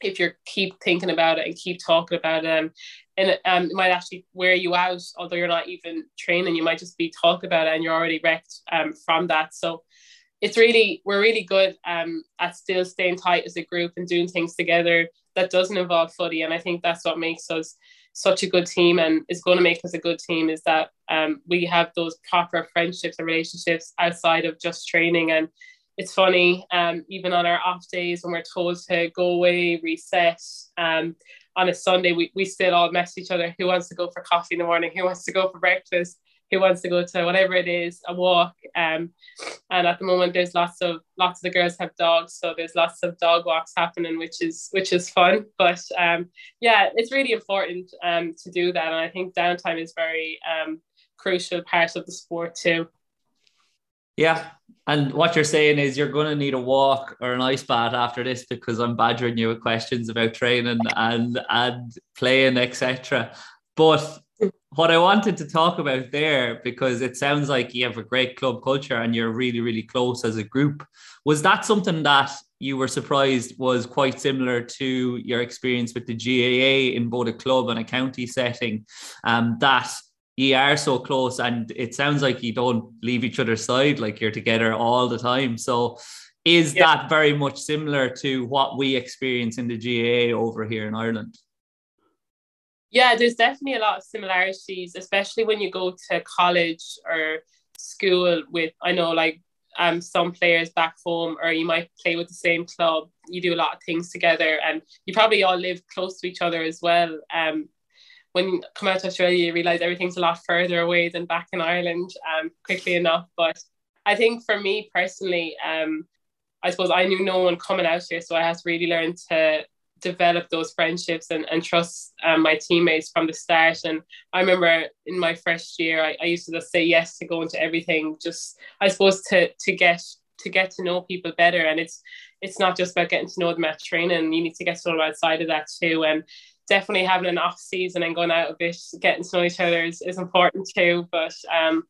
B: if you keep thinking about it and keep talking about it. And it, um, it might actually wear you out, although you're not even training. You might just be talking about it and you're already wrecked um, from that. So it's really we're really good um, at still staying tight as a group and doing things together that doesn't involve footy. And i think that's what makes us such a good team and is going to make us a good team is that um, we have those proper friendships and relationships outside of just training. And it's funny um, even on our off days when we're told to go away reset um, on a sunday we, we still all mess each other. Who wants to go for coffee in the morning? Who wants to go for breakfast who wants to go to whatever it is, a walk. Um, and at the moment, there's lots of lots of the girls have dogs, so there's lots of dog walks happening, which is which is fun. But um, yeah, it's really important um, to do that, and I think downtime is very um, crucial part of the sport too.
A: Yeah, and what you're saying is you're going to need a walk or an ice bath after this because I'm badgering you with questions about training and and playing, etc. But what I wanted to talk about there, because it sounds like you have a great club culture and you're really, really close as a group. Was that something that you were surprised was quite similar to your experience with the GAA in both a club and a county setting? Um, that you are so close and it sounds like you don't leave each other's side, like you're together all the time. So is yeah. that very much similar to what we experience in the GAA over here in Ireland?
B: Yeah, there's definitely a lot of similarities, especially when you go to college or school with, I know, like um, some players back home, or you might play with the same club. You do a lot of things together, and you probably all live close to each other as well. Um, when you come out to Australia, you realize everything's a lot further away than back in Ireland um, quickly enough. But I think for me personally, um, I suppose I knew no one coming out here, so I had to really learn to develop those friendships and, and trust um, my teammates from the start. And I remember in my first year, I, I used to just say yes to go into everything, just I suppose to to get to get to know people better. And it's it's not just about getting to know them at training. You need to get to know outside of that too. And definitely having an off season and going out a bit, getting to know each other is, is important too. But um,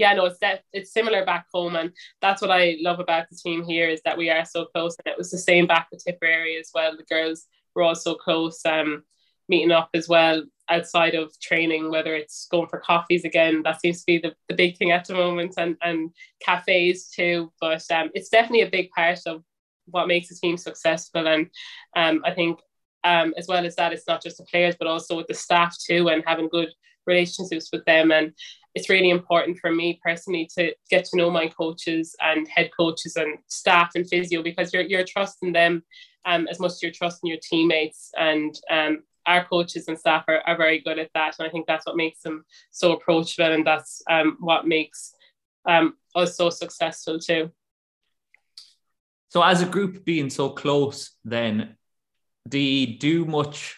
B: yeah, no, it's that it's similar back home, and that's what I love about the team here is that we are so close, and it was the same back with Tipperary as well. The girls were all so close, um, meeting up as well outside of training, whether it's going for coffees again, that seems to be the, the big thing at the moment, and and cafes too. But um, it's definitely a big part of what makes a team successful, and um, I think um, as well as that, it's not just the players, but also with the staff too, and having good relationships with them. And it's really important for me personally to get to know my coaches and head coaches and staff and physio because you're, you're trusting them um, as much as you're trusting your teammates and um, our coaches and staff are, are very good at that and I think that's what makes them so approachable and that's um, what makes um, us so successful too.
A: So as a group being so close then do you do much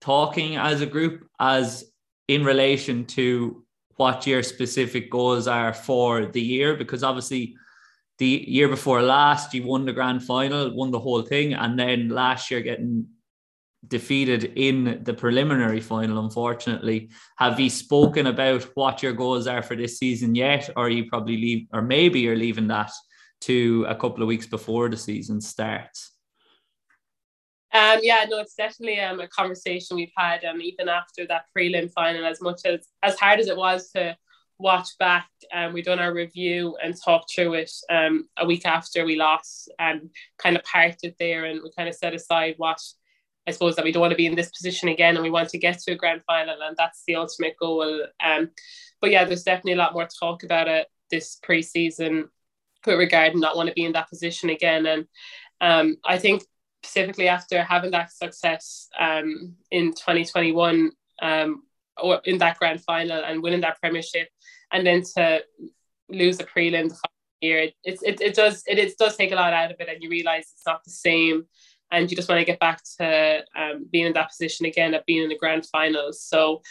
A: talking as a group as in relation to what your specific goals are for the year because obviously the year before last you won the grand final won the whole thing and then last year getting defeated in the preliminary final unfortunately. Have you spoken about what your goals are for this season yet or you probably leave or maybe you're leaving that to a couple of weeks before the season starts
B: um, yeah, no, it's definitely um, a conversation we've had, um, even after that prelim final. As much as as hard as it was to watch back, um, we done our review and talked through it um, a week after we lost, and kind of parted there, and we kind of set aside what I suppose that we don't want to be in this position again, and we want to get to a grand final, and that's the ultimate goal. Um, but yeah, there's definitely a lot more talk about it this preseason with regard not want to be in that position again, and um, I think specifically after having that success um, in 2021 um, or in that grand final and winning that premiership, and then to lose the prelim the year, it, it, it, does it, it does take a lot out of it, and you realize it's not the same, and you just want to get back to um, being in that position again of being in the grand finals. So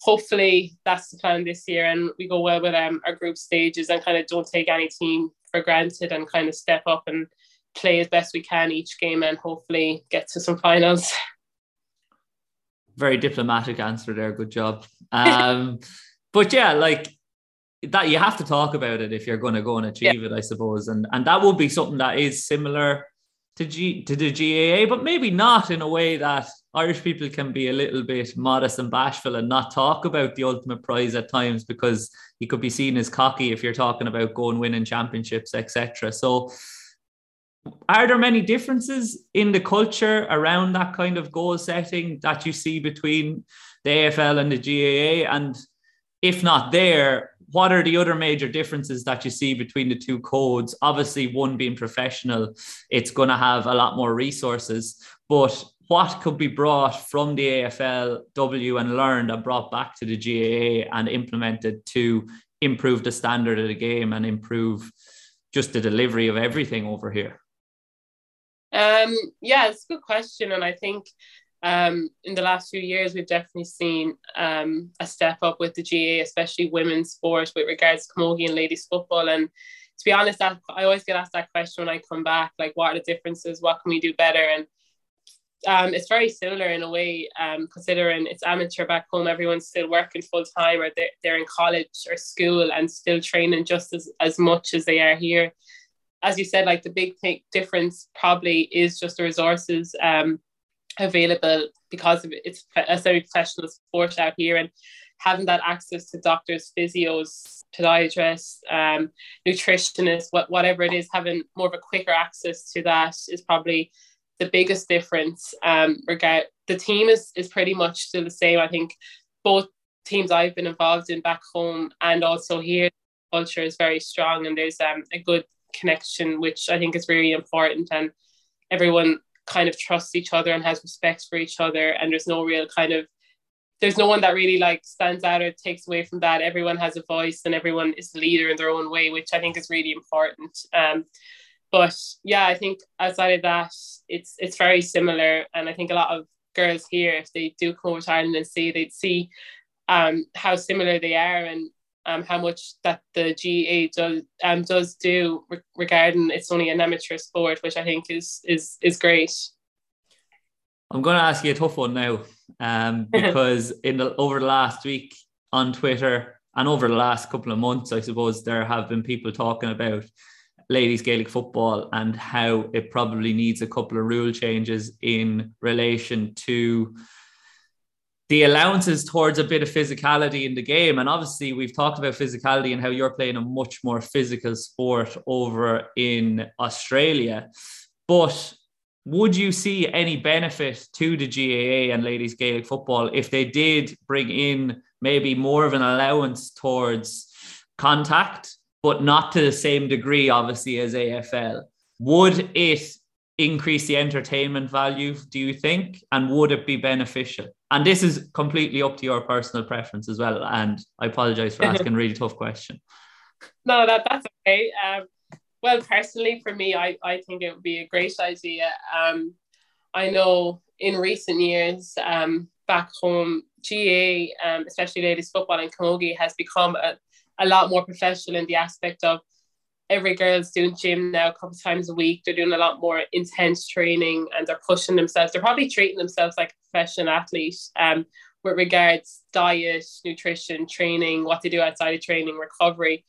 B: hopefully that's the plan this year, and we go well with um, our group stages and kind of don't take any team for granted and kind of step up and play as best we can each game and hopefully get to some finals.
A: Very diplomatic answer there. Good job. Um, but yeah, like that, you have to talk about it if you're going to go and achieve yeah. it, I suppose. And and that would be something that is similar to G to the GAA, but maybe not in a way that Irish people can be a little bit modest and bashful and not talk about the ultimate prize at times because he could be seen as cocky if you're talking about going winning championships, etc. So are there many differences in the culture around that kind of goal setting that you see between the AFL and the GAA? And if not there, what are the other major differences that you see between the two codes? Obviously, one being professional, it's going to have a lot more resources, but what could be brought from the AFLW and learned and brought back to the GAA and implemented to improve the standard of the game and improve just the delivery of everything over here?
B: Um, yeah, it's a good question. And I think um, in the last few years, we've definitely seen um, a step up with the GAA, especially women's sport with regards to camogie and ladies football. And to be honest, that, I always get asked that question when I come back, like, what are the differences? What can we do better? And um, it's very similar in a way, um, considering it's amateur back home. Everyone's still working full time, or they're, they're in college or school and still training just as, as much as they are here as you said, like the big thing, difference probably is just the resources um, available because of it. it's a semi-professional sport out here and having that access to doctors, physios, podiatrists, um, nutritionists, what, whatever it is, having more of a quicker access to that is probably the biggest difference. Um, the team is is pretty much still the same. I think both teams I've been involved in back home and also here, culture is very strong and there's um, a good connection, which I think is really important. And everyone kind of trusts each other and has respect for each other. And there's no real kind of there's no one that really like stands out or takes away from that. Everyone has a voice and everyone is the leader in their own way, which I think is really important. Um, but yeah, I think outside of that, it's it's very similar. And I think a lot of girls here, if they do come over to Ireland and see, they'd see um, how similar they are. And um, how much that the GAA does um, does do re- regarding it's only an amateur sport, which I think is is is great.
A: I'm going to ask you a tough one now, um, (laughs) because in the over the last week on Twitter and over the last couple of months, I suppose there have been people talking about ladies Gaelic football and how it probably needs a couple of rule changes in relation to the allowances towards a bit of physicality in the game. And obviously, we've talked about physicality and how you're playing a much more physical sport over in Australia. But would you see any benefit to the GAA and ladies Gaelic football if they did bring in maybe more of an allowance towards contact, but not to the same degree, obviously, as AFL? Would it increase the entertainment value, do you think? And would it be beneficial? And this is completely up to your personal preference as well. And I apologize for (laughs) asking a really tough question.
B: No, that, that's okay. Um, well, personally, for me, I, I think it would be a great idea. Um, I know in recent years, um, back home, GAA, um, especially ladies football and camogie, has become a, a lot more professional in the aspect of every girl's doing gym now a couple times a week. They're doing a lot more intense training and they're pushing themselves. They're probably treating themselves like a professional athlete um, with regards diet, nutrition, training, what they do outside of training, recovery.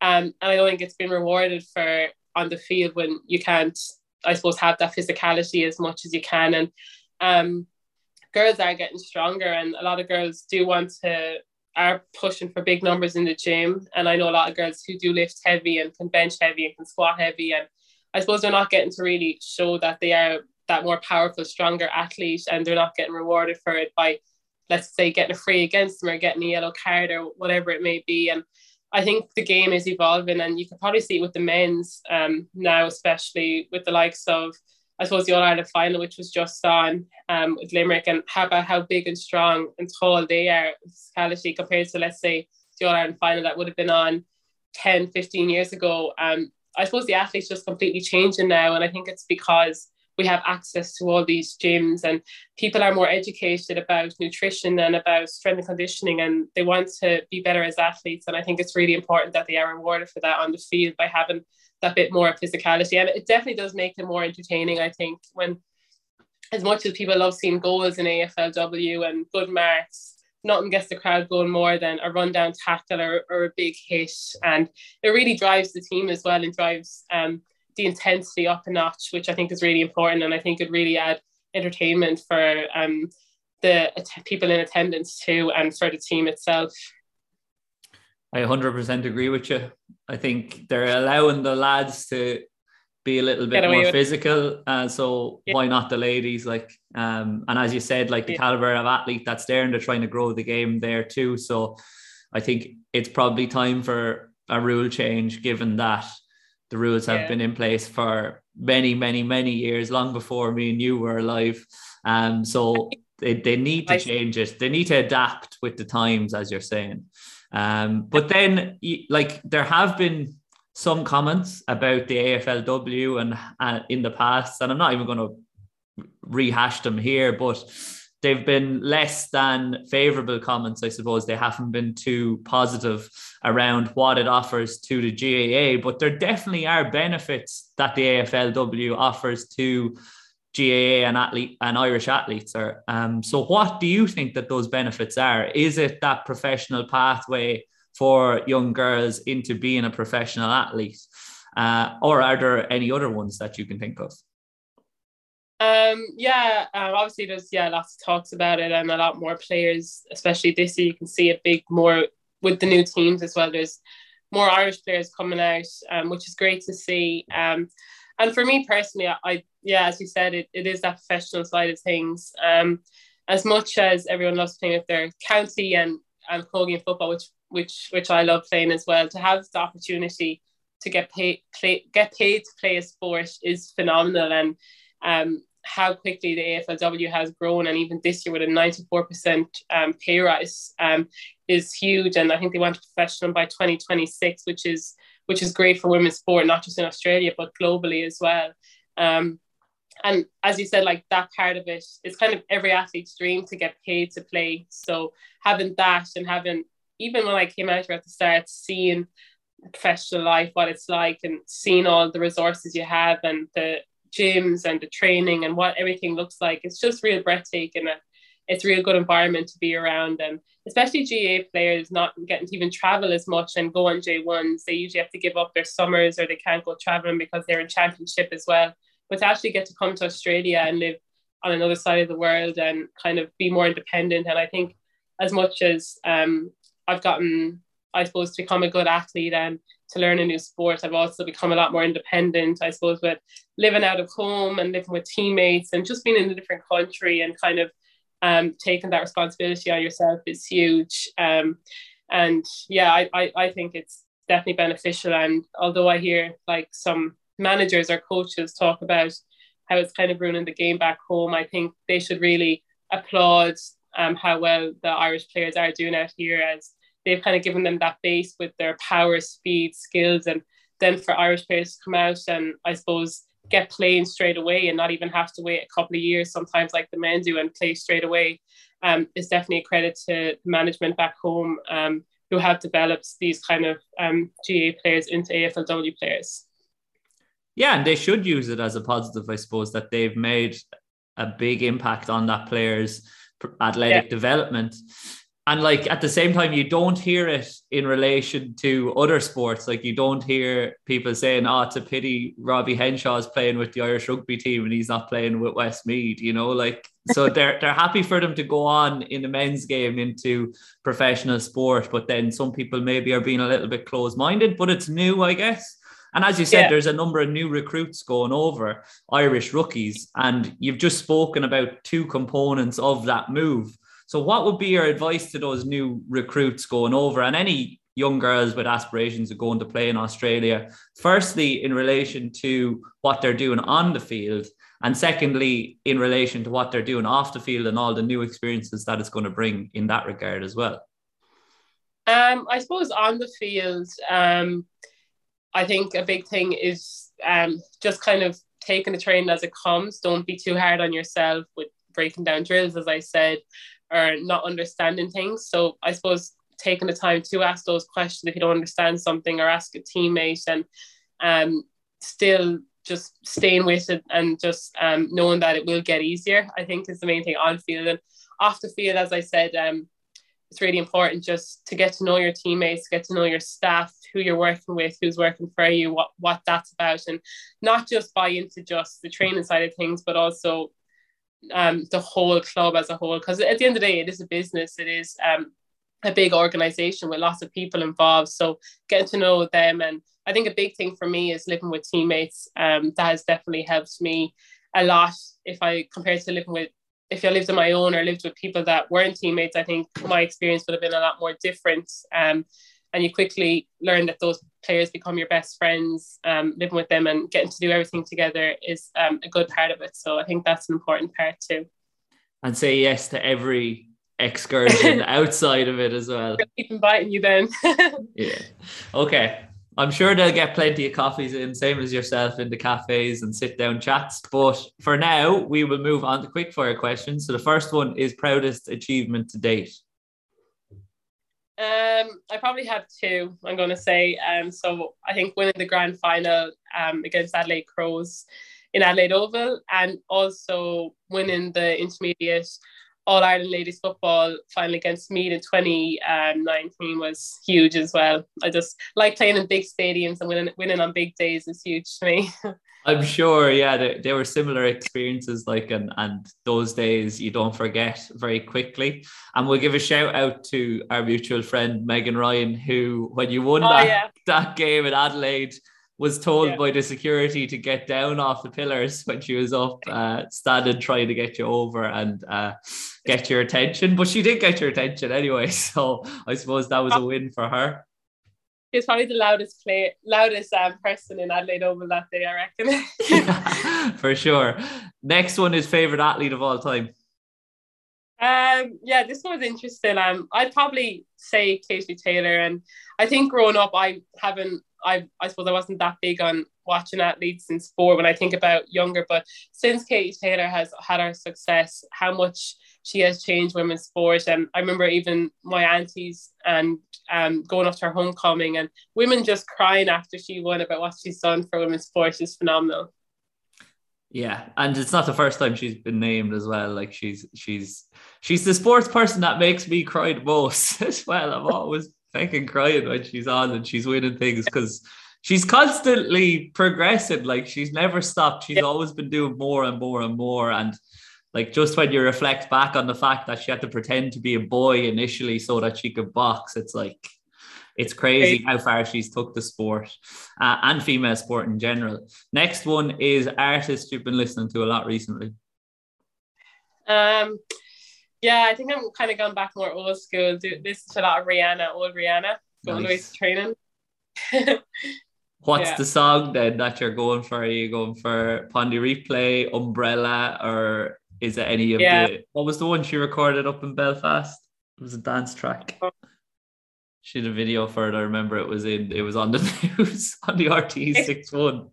B: Um, and I don't think it's been rewarded for on the field when you can't, I suppose, have that physicality as much as you can. And um, girls are getting stronger, and a lot of girls do want to are pushing for big numbers in the gym. And I know a lot of girls who do lift heavy and can bench heavy and can squat heavy. And I suppose they're not getting to really show that they are that more powerful, stronger athlete and they're not getting rewarded for it by, let's say, getting a free against them or getting a yellow card or whatever it may be. And I think the game is evolving and you can probably see it with the men's um, now, especially with the likes of I suppose the All Ireland final, which was just on um, with Limerick, and how about how big and strong and tall they are physicality compared to, let's say, the All Ireland final that would have been on 10, 15 years ago. Um, I suppose the athletes just completely changing now. And I think it's because we have access to all these gyms and people are more educated about nutrition and about strength and conditioning and they want to be better as athletes. And I think it's really important that they are rewarded for that on the field by having that bit more physicality. And it definitely does make them more entertaining, I think, when as much as people love seeing goals in AFLW and good marks, nothing gets the crowd going more than a rundown tackle or, or a big hit. And it really drives the team as well and drives um, the intensity up a notch, which I think is really important. And I think it really add entertainment for um, the people in attendance too and for the team itself.
A: I 100% agree with you. I think they're allowing the lads to be a little bit more physical. Uh, so yeah. why not the ladies? Like, um, and as you said, like the yeah. caliber of athlete that's there, and they're trying to grow the game there too. So I think it's probably time for a rule change, given that the rules have yeah. been in place for many, many, many years, long before me and you were alive. Um, so they, they need to change it. They need to adapt with the times, as you're saying. Um, but then, like, there have been some comments about the AFLW and uh, in the past, and I'm not even going to rehash them here, but they've been less than favorable comments, I suppose. They haven't been too positive around what it offers to the GAA, but there definitely are benefits that the AFLW offers to GAA and athlete and Irish athletes are. Um, so what do you think that those benefits are? Is it that professional pathway for young girls into being a professional athlete? Uh, or are there any other ones that you can think of?
B: Um, yeah, um, obviously there's yeah lots of talks about it and a lot more players, especially this year. You can see a big more with the new teams as well. There's more Irish players coming out, um, which is great to see. Um, and for me personally, I, I yeah, as you said, it, it is that professional side of things. Um, as much as everyone loves playing with their county and and Colgan football, which which which I love playing as well. To have the opportunity to get paid play, get paid to play a sport is phenomenal, and um, how quickly the AFLW has grown, and even this year with a ninety four percent um, pay rise um, is huge. And I think they want to professional by twenty twenty six, which is which is great for women's sport, not just in Australia but globally as well. Um, and as you said, like that part of it, is kind of every athlete's dream to get paid to play. So having that and having even when I came out here at the start, seeing professional life, what it's like, and seeing all the resources you have and the gyms and the training and what everything looks like, it's just real breathtaking. And it's a real good environment to be around. And especially GAA players not getting to even travel as much and go on J1s, they usually have to give up their summers or they can't go traveling because they're in championship as well. But to actually get to come to Australia and live on another side of the world and kind of be more independent. And I think as much as um, I've gotten, I suppose, to become a good athlete and to learn a new sport. I've also become a lot more independent, I suppose, with living out of home and living with teammates and just being in a different country and kind of um, taking that responsibility on yourself is huge. Um, and yeah, I, I, I think it's definitely beneficial. And although I hear like some managers or coaches talk about how it's kind of ruining the game back home, I think they should really applaud um, how well the Irish players are doing out here as they've kind of given them that base with their power, speed, skills, and then for Irish players to come out and I suppose get playing straight away and not even have to wait a couple of years sometimes like the men do and play straight away um, is definitely a credit to management back home um, who have developed these kind of um, GAA players into AFLW players.
A: Yeah, and they should use it as a positive, I suppose, that they've made a big impact on that player's athletic yeah. development. And like at the same time you don't hear it in relation to other sports. Like you don't hear people saying oh it's a pity robbie henshaw's playing with the irish rugby team and he's not playing with westmeath you know like so (laughs) they're they're happy for them to go on in the men's game into professional sport but then some people maybe are being a little bit close-minded but it's new i guess and as you said, yeah. there's a number of new recruits going over, Irish rookies, and you've just spoken about two components of that move. So, what would be your advice to those new recruits going over and any young girls with aspirations of going to play in Australia. Firstly, in relation to what they're doing on the field, and secondly, in relation to what they're doing off the field and all the new experiences that it's going to bring in that regard as well.
B: Um, I suppose on the field, um, I think a big thing is um, just kind of taking the training as it comes. Don't be too hard on yourself with breaking down drills, as I said, or not understanding things. So I suppose taking the time to ask those questions if you don't understand something or ask a teammate and um, still just staying with it and just um, knowing that it will get easier, I think is the main thing on field. And off the field, as I said, um, it's really important just to get to know your teammates, get to know your staff, who you're working with, who's working for you, what, what that's about, and not just buy into just the training side of things, but also um, the whole club as a whole. Because at the end of the day, it is a business. It is um, a big organization with lots of people involved. So getting to know them, and I think a big thing for me is living with teammates. Um, that has definitely helped me a lot. If I compare to living with, if I lived on my own or lived with people that weren't teammates, I think my experience would have been a lot more different. Um, and you quickly learn that those players become your best friends. Um, living with them and getting to do everything together is um, a good part of it. So I think that's an important part too.
A: And say yes to every excursion (laughs) outside of it as well.
B: keep inviting you then. (laughs)
A: yeah. Okay. I'm sure they'll get plenty of coffees in, same as yourself, in the cafes and sit down chats. But for now, we will move on to quickfire questions. So the first one is proudest achievement to date.
B: Um, I probably have two. I'm going to say. Um, so I think winning the grand final um against Adelaide Crows in Adelaide Oval, and also winning the intermediate all Ireland ladies football final against Meath in 2019 was huge as well. I just like playing in big stadiums and winning, winning on big days is huge to me. (laughs)
A: I'm sure, yeah, they, they were similar experiences, like, and, and those days you don't forget very quickly. And we'll give a shout out to our mutual friend Megan Ryan, who, when you won oh, that, yeah. that game in Adelaide, was told yeah. by the security to get down off the pillars when she was up (laughs) uh, standing trying to get you over and uh, get your attention. But she did get your attention anyway. (laughs) So I suppose that was a win for her.
B: She's probably the loudest play, loudest um, person in Adelaide Oval that day, I reckon.
A: yeah, (laughs) for sure. Next one is favorite athlete of all time.
B: Um, yeah, this one was interesting. Um, I'd probably say Katie Taylor, and I think growing up, I haven't I I suppose I wasn't that big on watching athletes in sport when I think about younger, but since Katie Taylor has had her success, how much she has changed women's sport. And I remember even my aunties and um, going up to her homecoming and women just crying after she won about what she's done for women's sport is phenomenal.
A: Yeah, and it's not the first time she's been named as well. Like she's she's she's the sports person that makes me cry the most (laughs) as well. I'm always fucking crying when she's on and she's winning things because she's constantly progressing. Like she's never stopped. She's yeah. always been doing more and more and more. And like just when you reflect back on the fact that she had to pretend to be a boy initially so that she could box, it's like it's crazy how far she's took the sport uh, and female sport in general. Next one is artists you've been listening to a lot recently.
B: Um, yeah, I think I'm kind of going back more old school. Do listen to a lot of Rihanna, old Rihanna, going nice. to training. (laughs)
A: What's yeah. the song then that you're going for? Are you going for Pon de Replay, Umbrella, or is it any of yeah. the what was the one she recorded up in Belfast? It was a dance track. Oh. She did a video for it. I remember it was in it was on the (laughs) news on the RTE six one.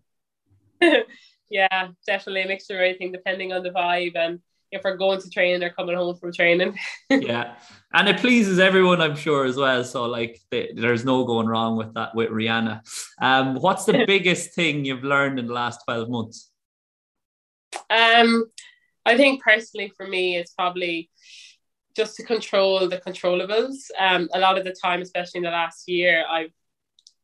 A: (laughs)
B: yeah, definitely a mixture of everything depending on the vibe and if we're going to training or coming home from training. (laughs)
A: yeah, and it pleases everyone, I'm sure, as well. So like, they, there's no going wrong with that with Rihanna. Um, what's the (laughs) biggest thing you've learned in the last twelve months?
B: Um, I think personally for me, it's probably just to control the controllables. Um, a lot of the time, especially in the last year, I've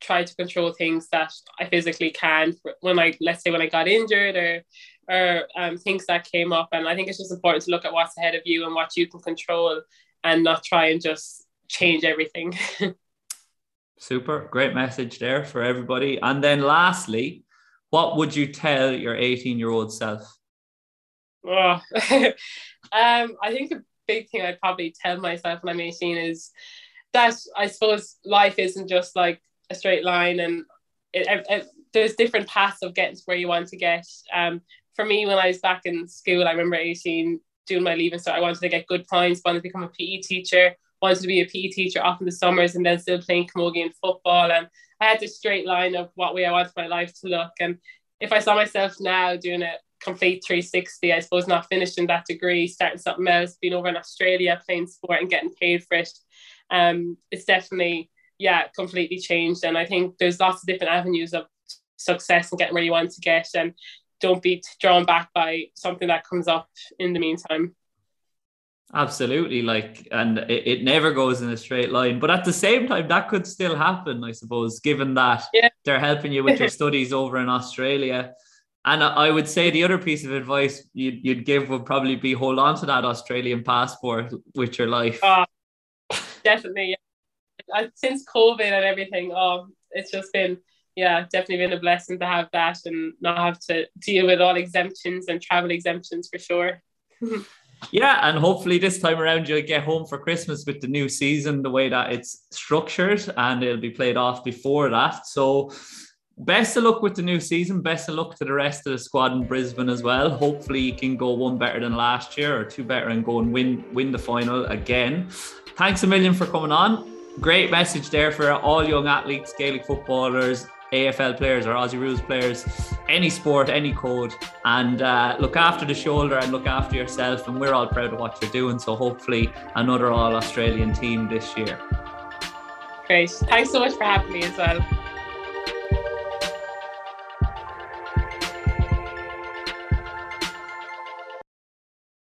B: tried to control things that I physically can. When I, let's say, when I got injured or or um, things that came up. And I think it's just important to look at what's ahead of you and what you can control and not try and just change everything. (laughs)
A: Super. Great message there for everybody. And then lastly, what would you tell your 18 year old self?
B: Oh, (laughs) um, I think the big thing I'd probably tell myself when I'm 18 is that I suppose life isn't just like a straight line, and it, it, there's different paths of getting to where you want to get. Um, for me, when I was back in school, I remember 18 doing my leaving so I wanted to get good points, wanted to become a PE teacher, wanted to be a PE teacher off in the summers, and then still playing camogie and football. And I had this straight line of what way I wanted my life to look. And if I saw myself now doing a complete 360, I suppose not finishing that degree, starting something else, being over in Australia, playing sport and getting paid for it, um, it's definitely yeah completely changed. And I think there's lots of different avenues of success and getting where you want to get, and don't be drawn back by something that comes up in the meantime.
A: Absolutely, like, and it, it never goes in a straight line. But at the same time, that could still happen, I suppose, given that yeah. they're helping you with your (laughs) studies over in Australia. And I would say the other piece of advice you'd, you'd give would probably be hold on to that Australian passport with your life.
B: Uh, definitely. Yeah. Since COVID and everything, oh, it's just been, yeah, definitely been a blessing to have that and not have to deal with all exemptions and travel exemptions for sure. (laughs)
A: Yeah, and hopefully this time around you'll get home for Christmas with the new season, the way that it's structured, and it'll be played off before that. So, best of luck with the new season. Best of luck to the rest of the squad in Brisbane as well. Hopefully, you can go one better than last year, or two better, and go and win win the final again. Thanks a million for coming on. Great message there for all young athletes, Gaelic footballers, AFL players or Aussie Rules players, any sport, any code, and uh, look after the shoulder and look after yourself. And we're all proud of what you're doing. So hopefully, another All Australian team this year.
B: Great. Thanks so much for having me as well.